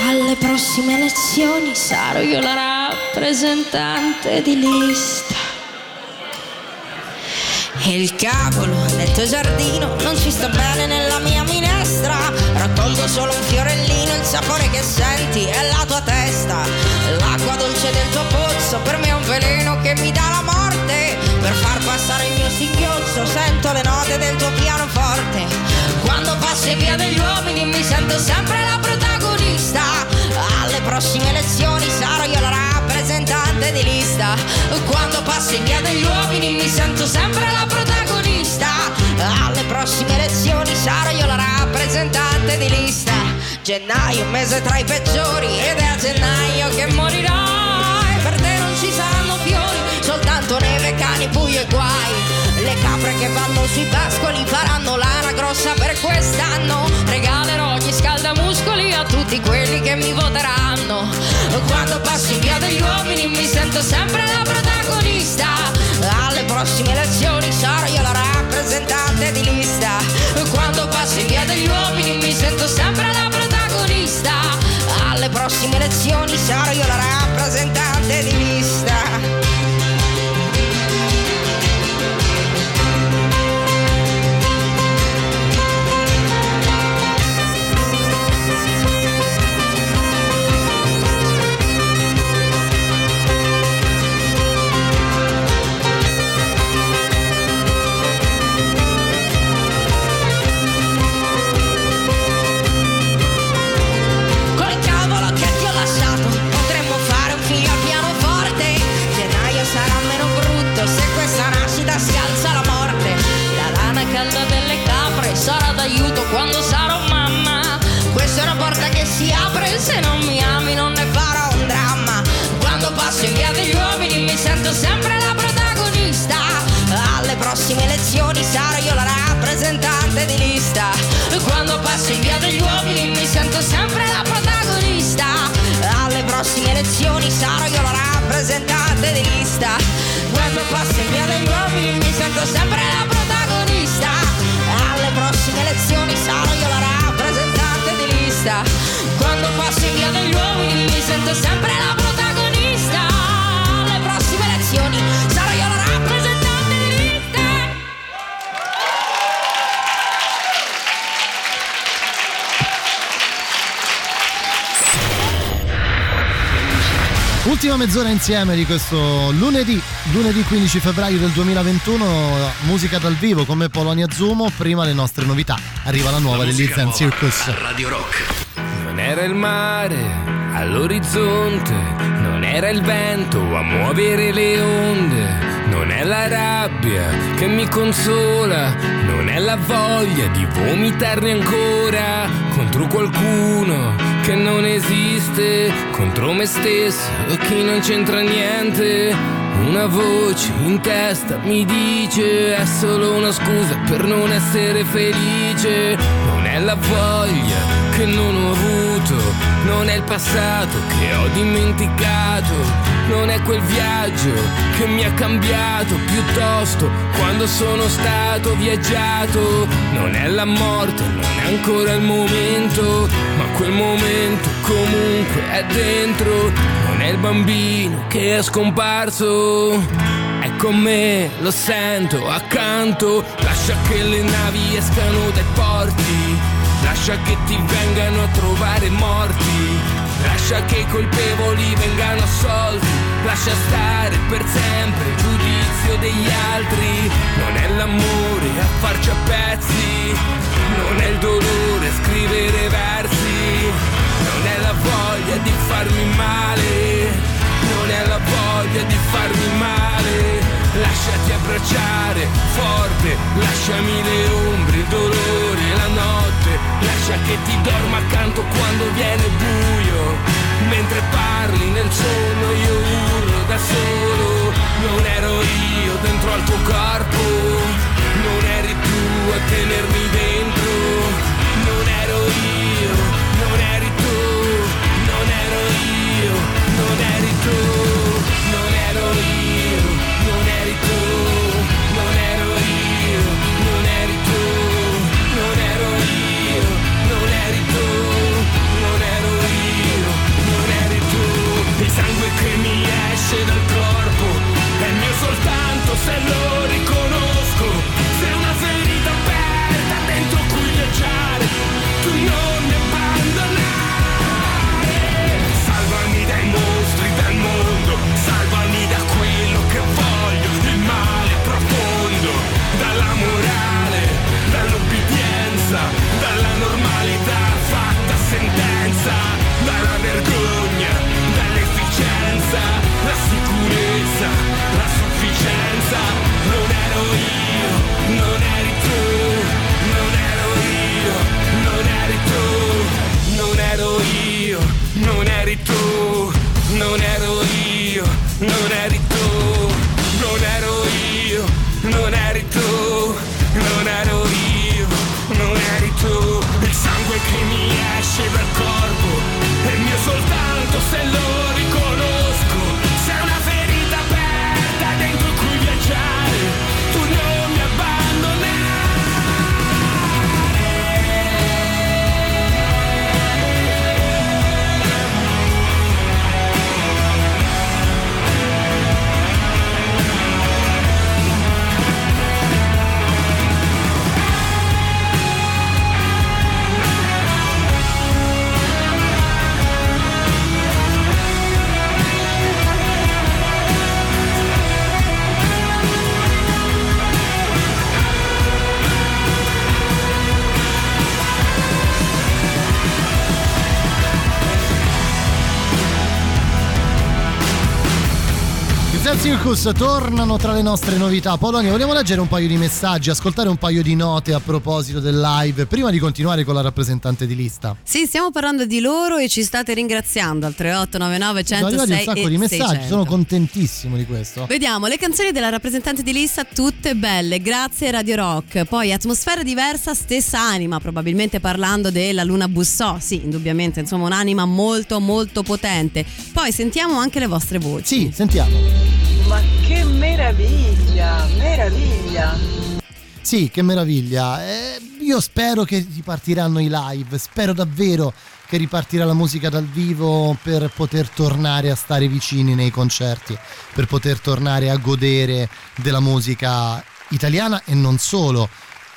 Alle prossime elezioni sarò io la rappresentante di lista. Il cavolo del tuo giardino non ci sta bene nella mia minestra. Raccolgo solo un fiorellino, il sapore che senti è la tua testa. Dolce del tuo pozzo per me è un veleno che mi dà la morte. Per far passare il mio singhiozzo sento le note del tuo pianoforte. Quando passi via degli uomini mi sento sempre la protagonista. Alle prossime elezioni sarò io la rappresentante di lista. Quando passi via degli uomini mi sento sempre la protagonista. Alle prossime elezioni sarò io la rappresentante di lista. Gennaio, un mese tra i peggiori, ed è a gennaio che morirai. Cani, buio e guai. Le capre che vanno sui pascoli faranno lana grossa per quest'anno. Regalerò gli scaldamuscoli a tutti quelli che mi voteranno. Quando passi via degli uomini mi sento sempre la protagonista. Alle prossime elezioni sarò io la rappresentante di lista. Quando passi via degli uomini mi sento sempre la protagonista. Alle prossime elezioni sarò io la rappresentante di lista. Se non mi ami non ne farò un dramma. Quando passo in via degli uomini mi sento sempre la protagonista. Alle prossime elezioni sarò io la rappresentante di lista. Quando passo in via degli uomini mi sento sempre la protagonista. Alle prossime elezioni sarò io la rappresentante di lista. Quando passo in via degli Ultima mezz'ora insieme di questo lunedì, lunedì 15 febbraio del 2021, musica dal vivo come Polonia Zumo, prima le nostre novità. Arriva la nuova degli Zen Circus. Radio Rock. Non era il mare all'orizzonte, non era il vento a muovere le onde, non è la rabbia che mi consola, non è la voglia di vomitarne ancora contro qualcuno che non esiste, contro me stesso che non c'entra niente. Una voce in testa mi dice è solo una scusa per non essere felice. Non è la voglia che non ho avuto, non è il passato che ho dimenticato, non è quel viaggio che mi ha cambiato, piuttosto quando sono stato viaggiato. Non è la morte, non è ancora il momento, ma quel momento comunque è dentro. Non è il bambino che è scomparso. È con me, lo sento accanto. Lascia che le navi escano dai porti. Lascia che ti vengano a trovare morti. Lascia che i colpevoli vengano assolti. Lascia stare per sempre il giudizio degli altri. Non è l'amore a farci a pezzi. Non è il dolore a scrivere versi. Non è la voglia di farmi male. Non è la voglia di farmi male. Lasciati abbracciare forte, lasciami le ombre, il dolore, la notte. Lascia che ti dorma accanto quando viene buio. Mentre parli nel sonno io urlo da solo. Non ero io dentro al tuo corpo. Non eri tu a tenermi dentro. Non ero io, non eri tu. Non ero io, non eri tu. Non ero io, esce dal corpo è mio soltanto se lo riconosco. Circus tornano tra le nostre novità. Polonia, vogliamo leggere un paio di messaggi, ascoltare un paio di note a proposito del live, prima di continuare con la rappresentante di lista. Sì, stiamo parlando di loro e ci state ringraziando al 3899 Sono arrivati 106 un sacco di messaggi, 600. sono contentissimo di questo. Vediamo le canzoni della rappresentante di lista, tutte belle, grazie Radio Rock. Poi atmosfera diversa, stessa anima, probabilmente parlando della Luna Bussò. Sì, indubbiamente, insomma, un'anima molto molto potente. Poi sentiamo anche le vostre voci. Sì, sentiamo. Ma che meraviglia, meraviglia! Sì, che meraviglia. Eh, io spero che ripartiranno i live, spero davvero che ripartirà la musica dal vivo per poter tornare a stare vicini nei concerti, per poter tornare a godere della musica italiana e non solo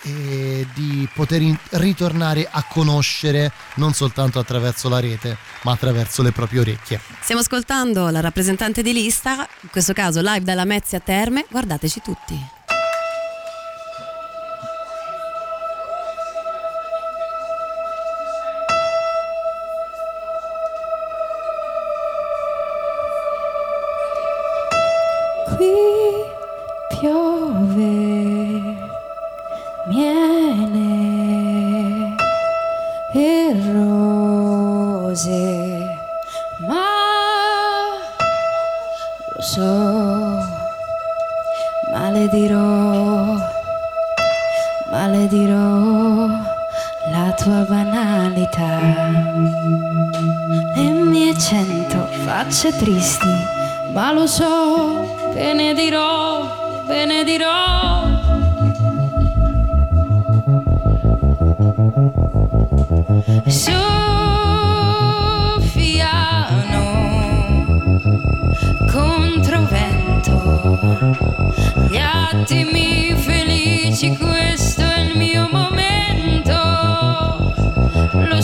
e di poter in- ritornare a conoscere non soltanto attraverso la rete ma attraverso le proprie orecchie. Stiamo ascoltando la rappresentante di lista, in questo caso live dalla Mezzia Terme, guardateci tutti.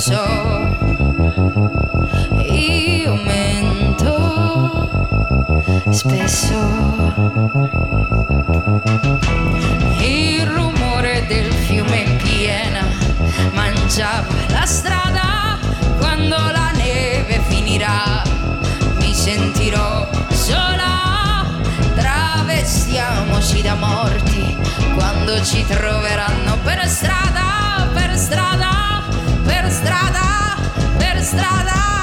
So, io mento spesso. Il rumore del fiume in piena mangiava la strada quando la neve finirà. Mi sentirò sola, travestiamoci da morti quando ci troveranno per strada, per strada, per strada, per strada.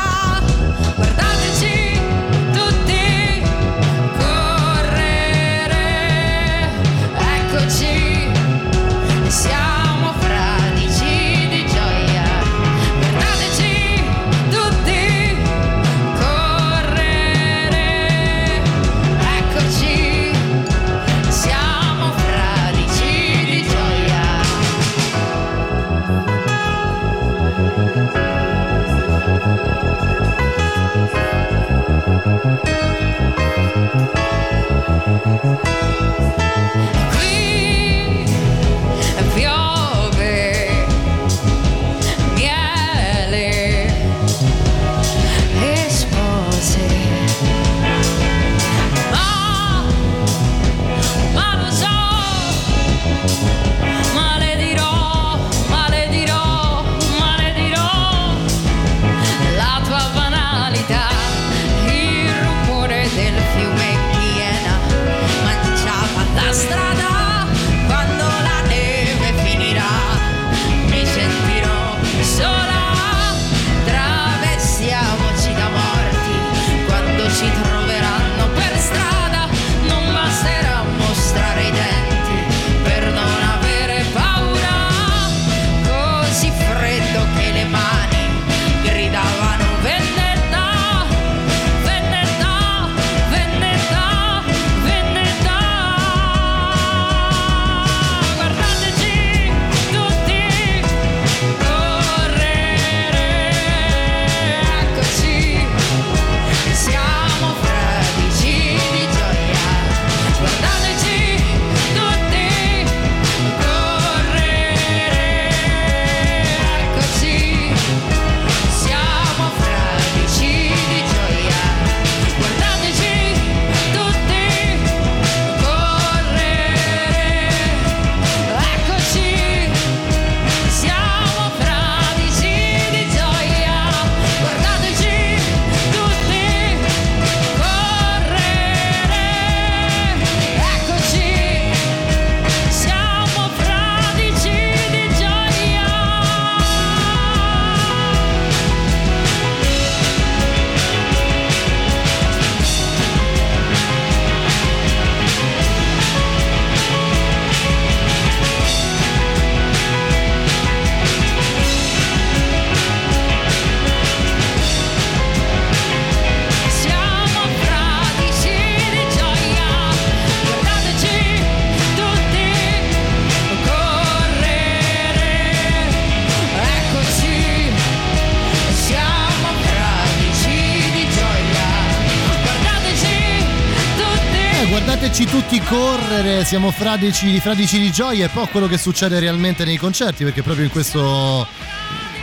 Tutti correre, siamo fradici, fradici di gioia e poi quello che succede realmente nei concerti, perché proprio in questo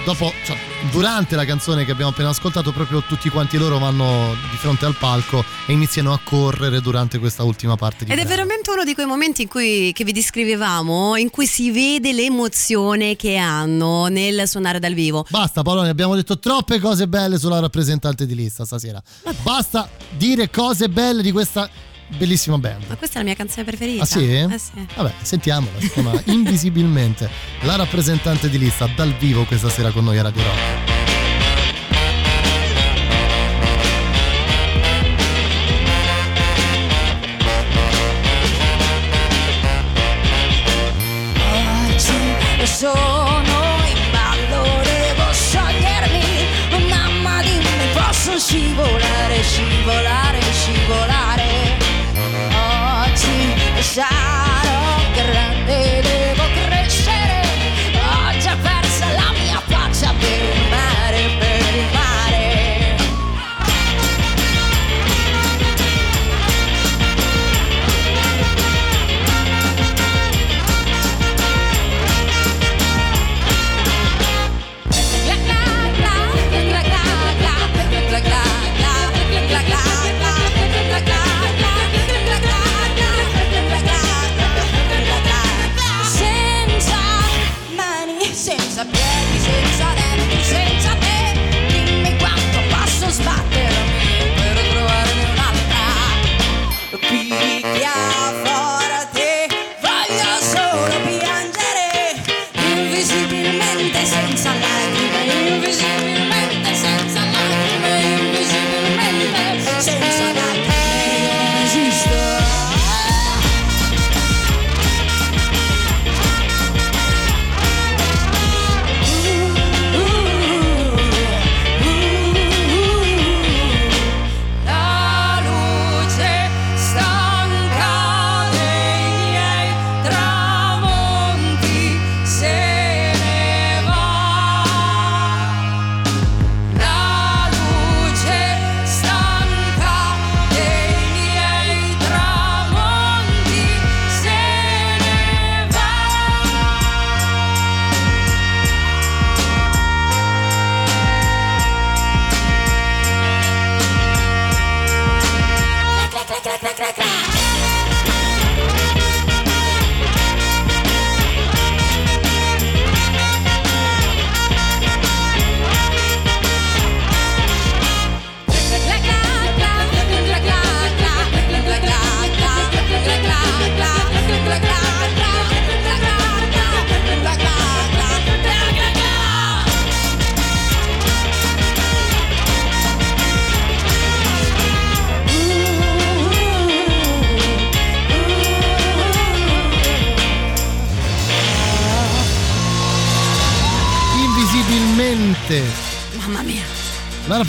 dopo, cioè, durante la canzone che abbiamo appena ascoltato, proprio tutti quanti loro vanno di fronte al palco e iniziano a correre durante questa ultima parte Ed è brano. veramente uno di quei momenti in cui, che vi descrivevamo, in cui si vede l'emozione che hanno nel suonare dal vivo. Basta Paolo, abbiamo detto troppe cose belle sulla rappresentante di lista stasera. Basta dire cose belle di questa bellissima band. Ma questa è la mia canzone preferita. Ah sì? Eh sì. Vabbè, sentiamola, si chiama Invisibilmente, la rappresentante di lista dal vivo questa sera con noi a Radio Rock. Oggi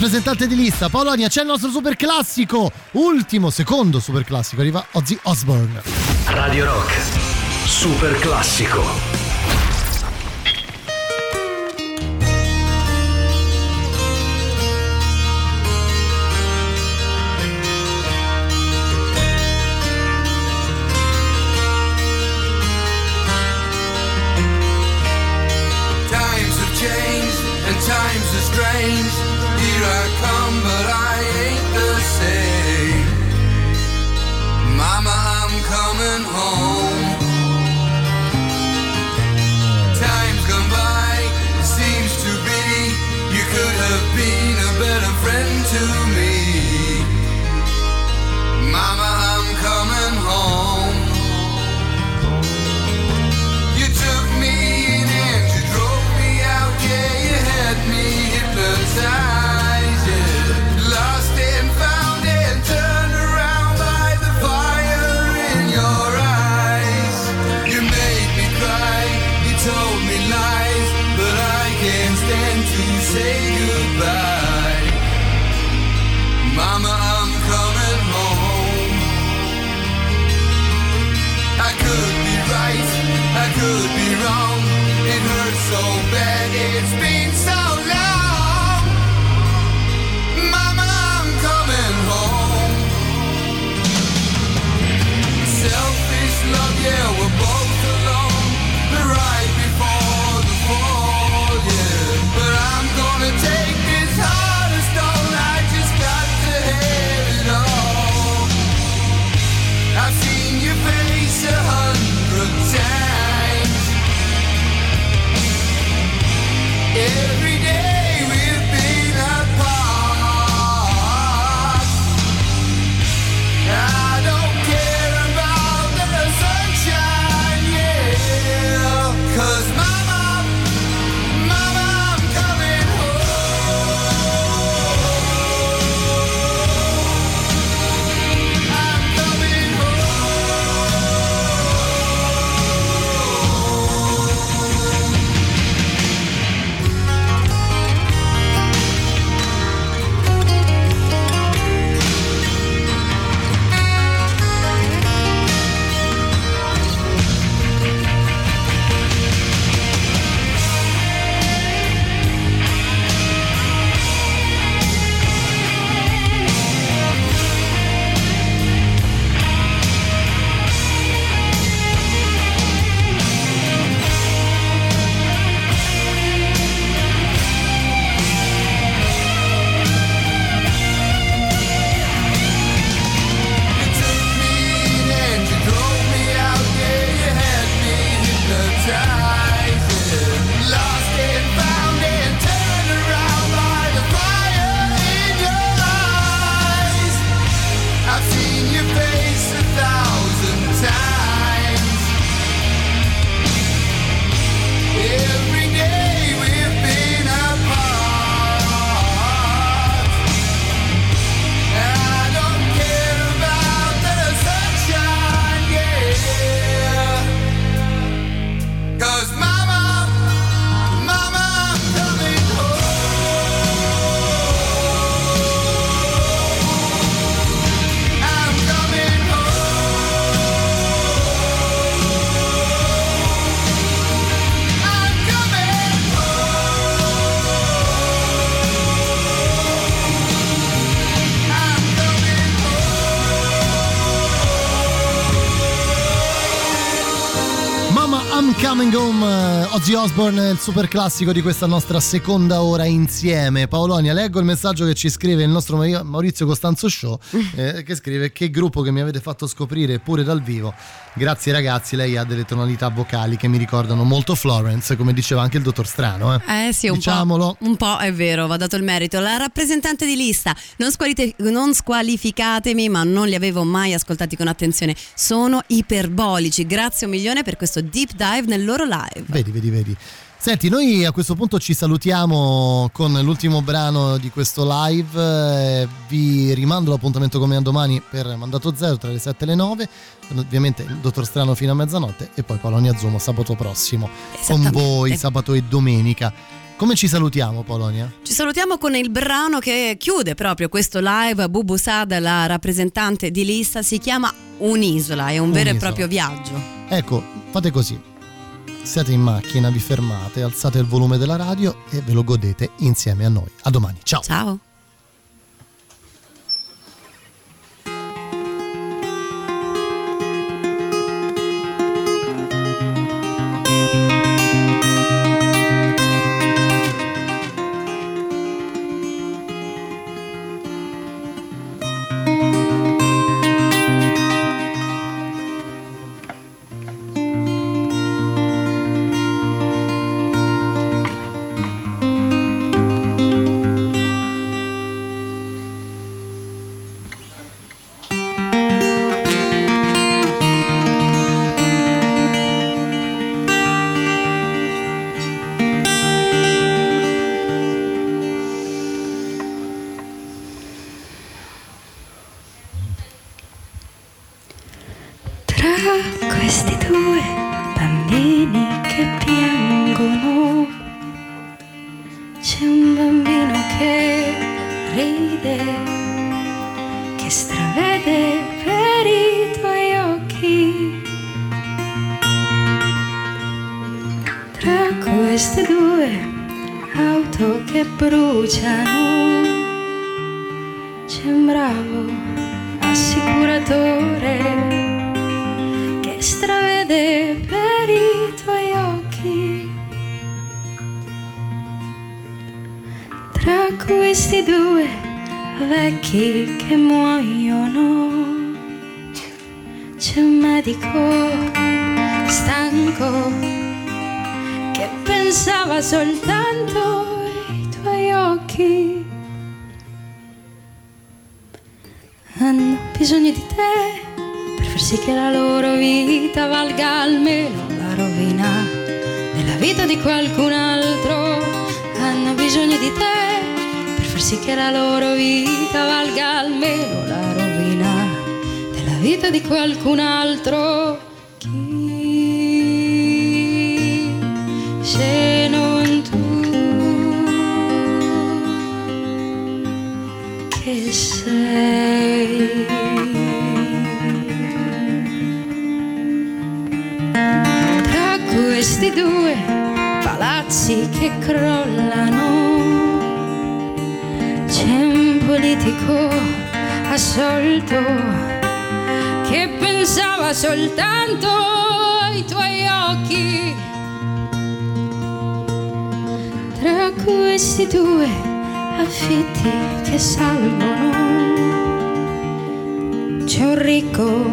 rappresentante di lista, Polonia, c'è il nostro super classico. Ultimo, secondo super classico, arriva Ozzy Osbourne. Radio Rock. Super classico. Times have changed and times are strange. I come, but I ain't the same. Mama, I'm coming home. Time's gone by, it seems to be. You could have been a better friend to me. Ozzy Osbourne, il super classico di questa nostra seconda ora insieme. Paolonia, leggo il messaggio che ci scrive il nostro Mauri- Maurizio Costanzo Show, eh, che scrive che gruppo che mi avete fatto scoprire pure dal vivo. Grazie ragazzi, lei ha delle tonalità vocali che mi ricordano molto Florence, come diceva anche il dottor Strano. Eh, Eh sì, un Diciamolo. po', un po' è vero, va dato il merito. La rappresentante di lista, non, squalite- non squalificatemi, ma non li avevo mai ascoltati con attenzione. Sono iperbolici. Grazie un milione per questo deep dive nel loro live. Vedi, vedi, vedi. Senti, noi a questo punto ci salutiamo con l'ultimo brano di questo live. eh, vi rimando l'appuntamento come a domani per Mandato Zero tra le 7 e le 9. Ovviamente il Dottor Strano fino a mezzanotte e poi Polonia Zumo sabato prossimo con voi sabato e domenica. Come ci salutiamo Polonia? Ci salutiamo con il brano che chiude proprio questo live. Bubu Sad, la rappresentante di lista, si chiama Un'isola, è un vero e Un'isola. proprio viaggio. Ecco, fate così. Siete in macchina, vi fermate, alzate il volume della radio e ve lo godete insieme a noi. A domani, ciao. Ciao. Questi due bambini che piangono c'è un bambino che ride, che stravede per i tuoi occhi. Tra queste due auto che bruciano c'è un bravo assicuratore stravede per i tuoi occhi. Tra questi due vecchi che muoiono c'è un medico stanco che pensava soltanto ai tuoi occhi. Hanno bisogno di te sì che la loro vita valga almeno la rovina della vita di qualcun altro. Hanno bisogno di te per far sì che la loro vita valga almeno la rovina della vita di qualcun altro. Chi se non tu che sei? Questi due palazzi che crollano c'è un politico assolto che pensava soltanto ai tuoi occhi. Tra questi due affitti che salgono c'è un ricco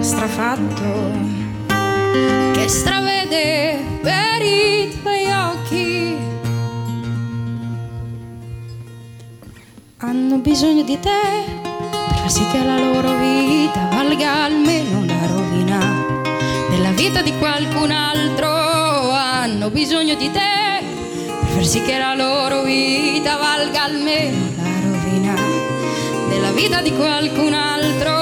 strafatto che stravede per i tuoi occhi. Hanno bisogno di te per far sì che la loro vita valga almeno la rovina della vita di qualcun altro. Hanno bisogno di te per far sì che la loro vita valga almeno la rovina della vita di qualcun altro.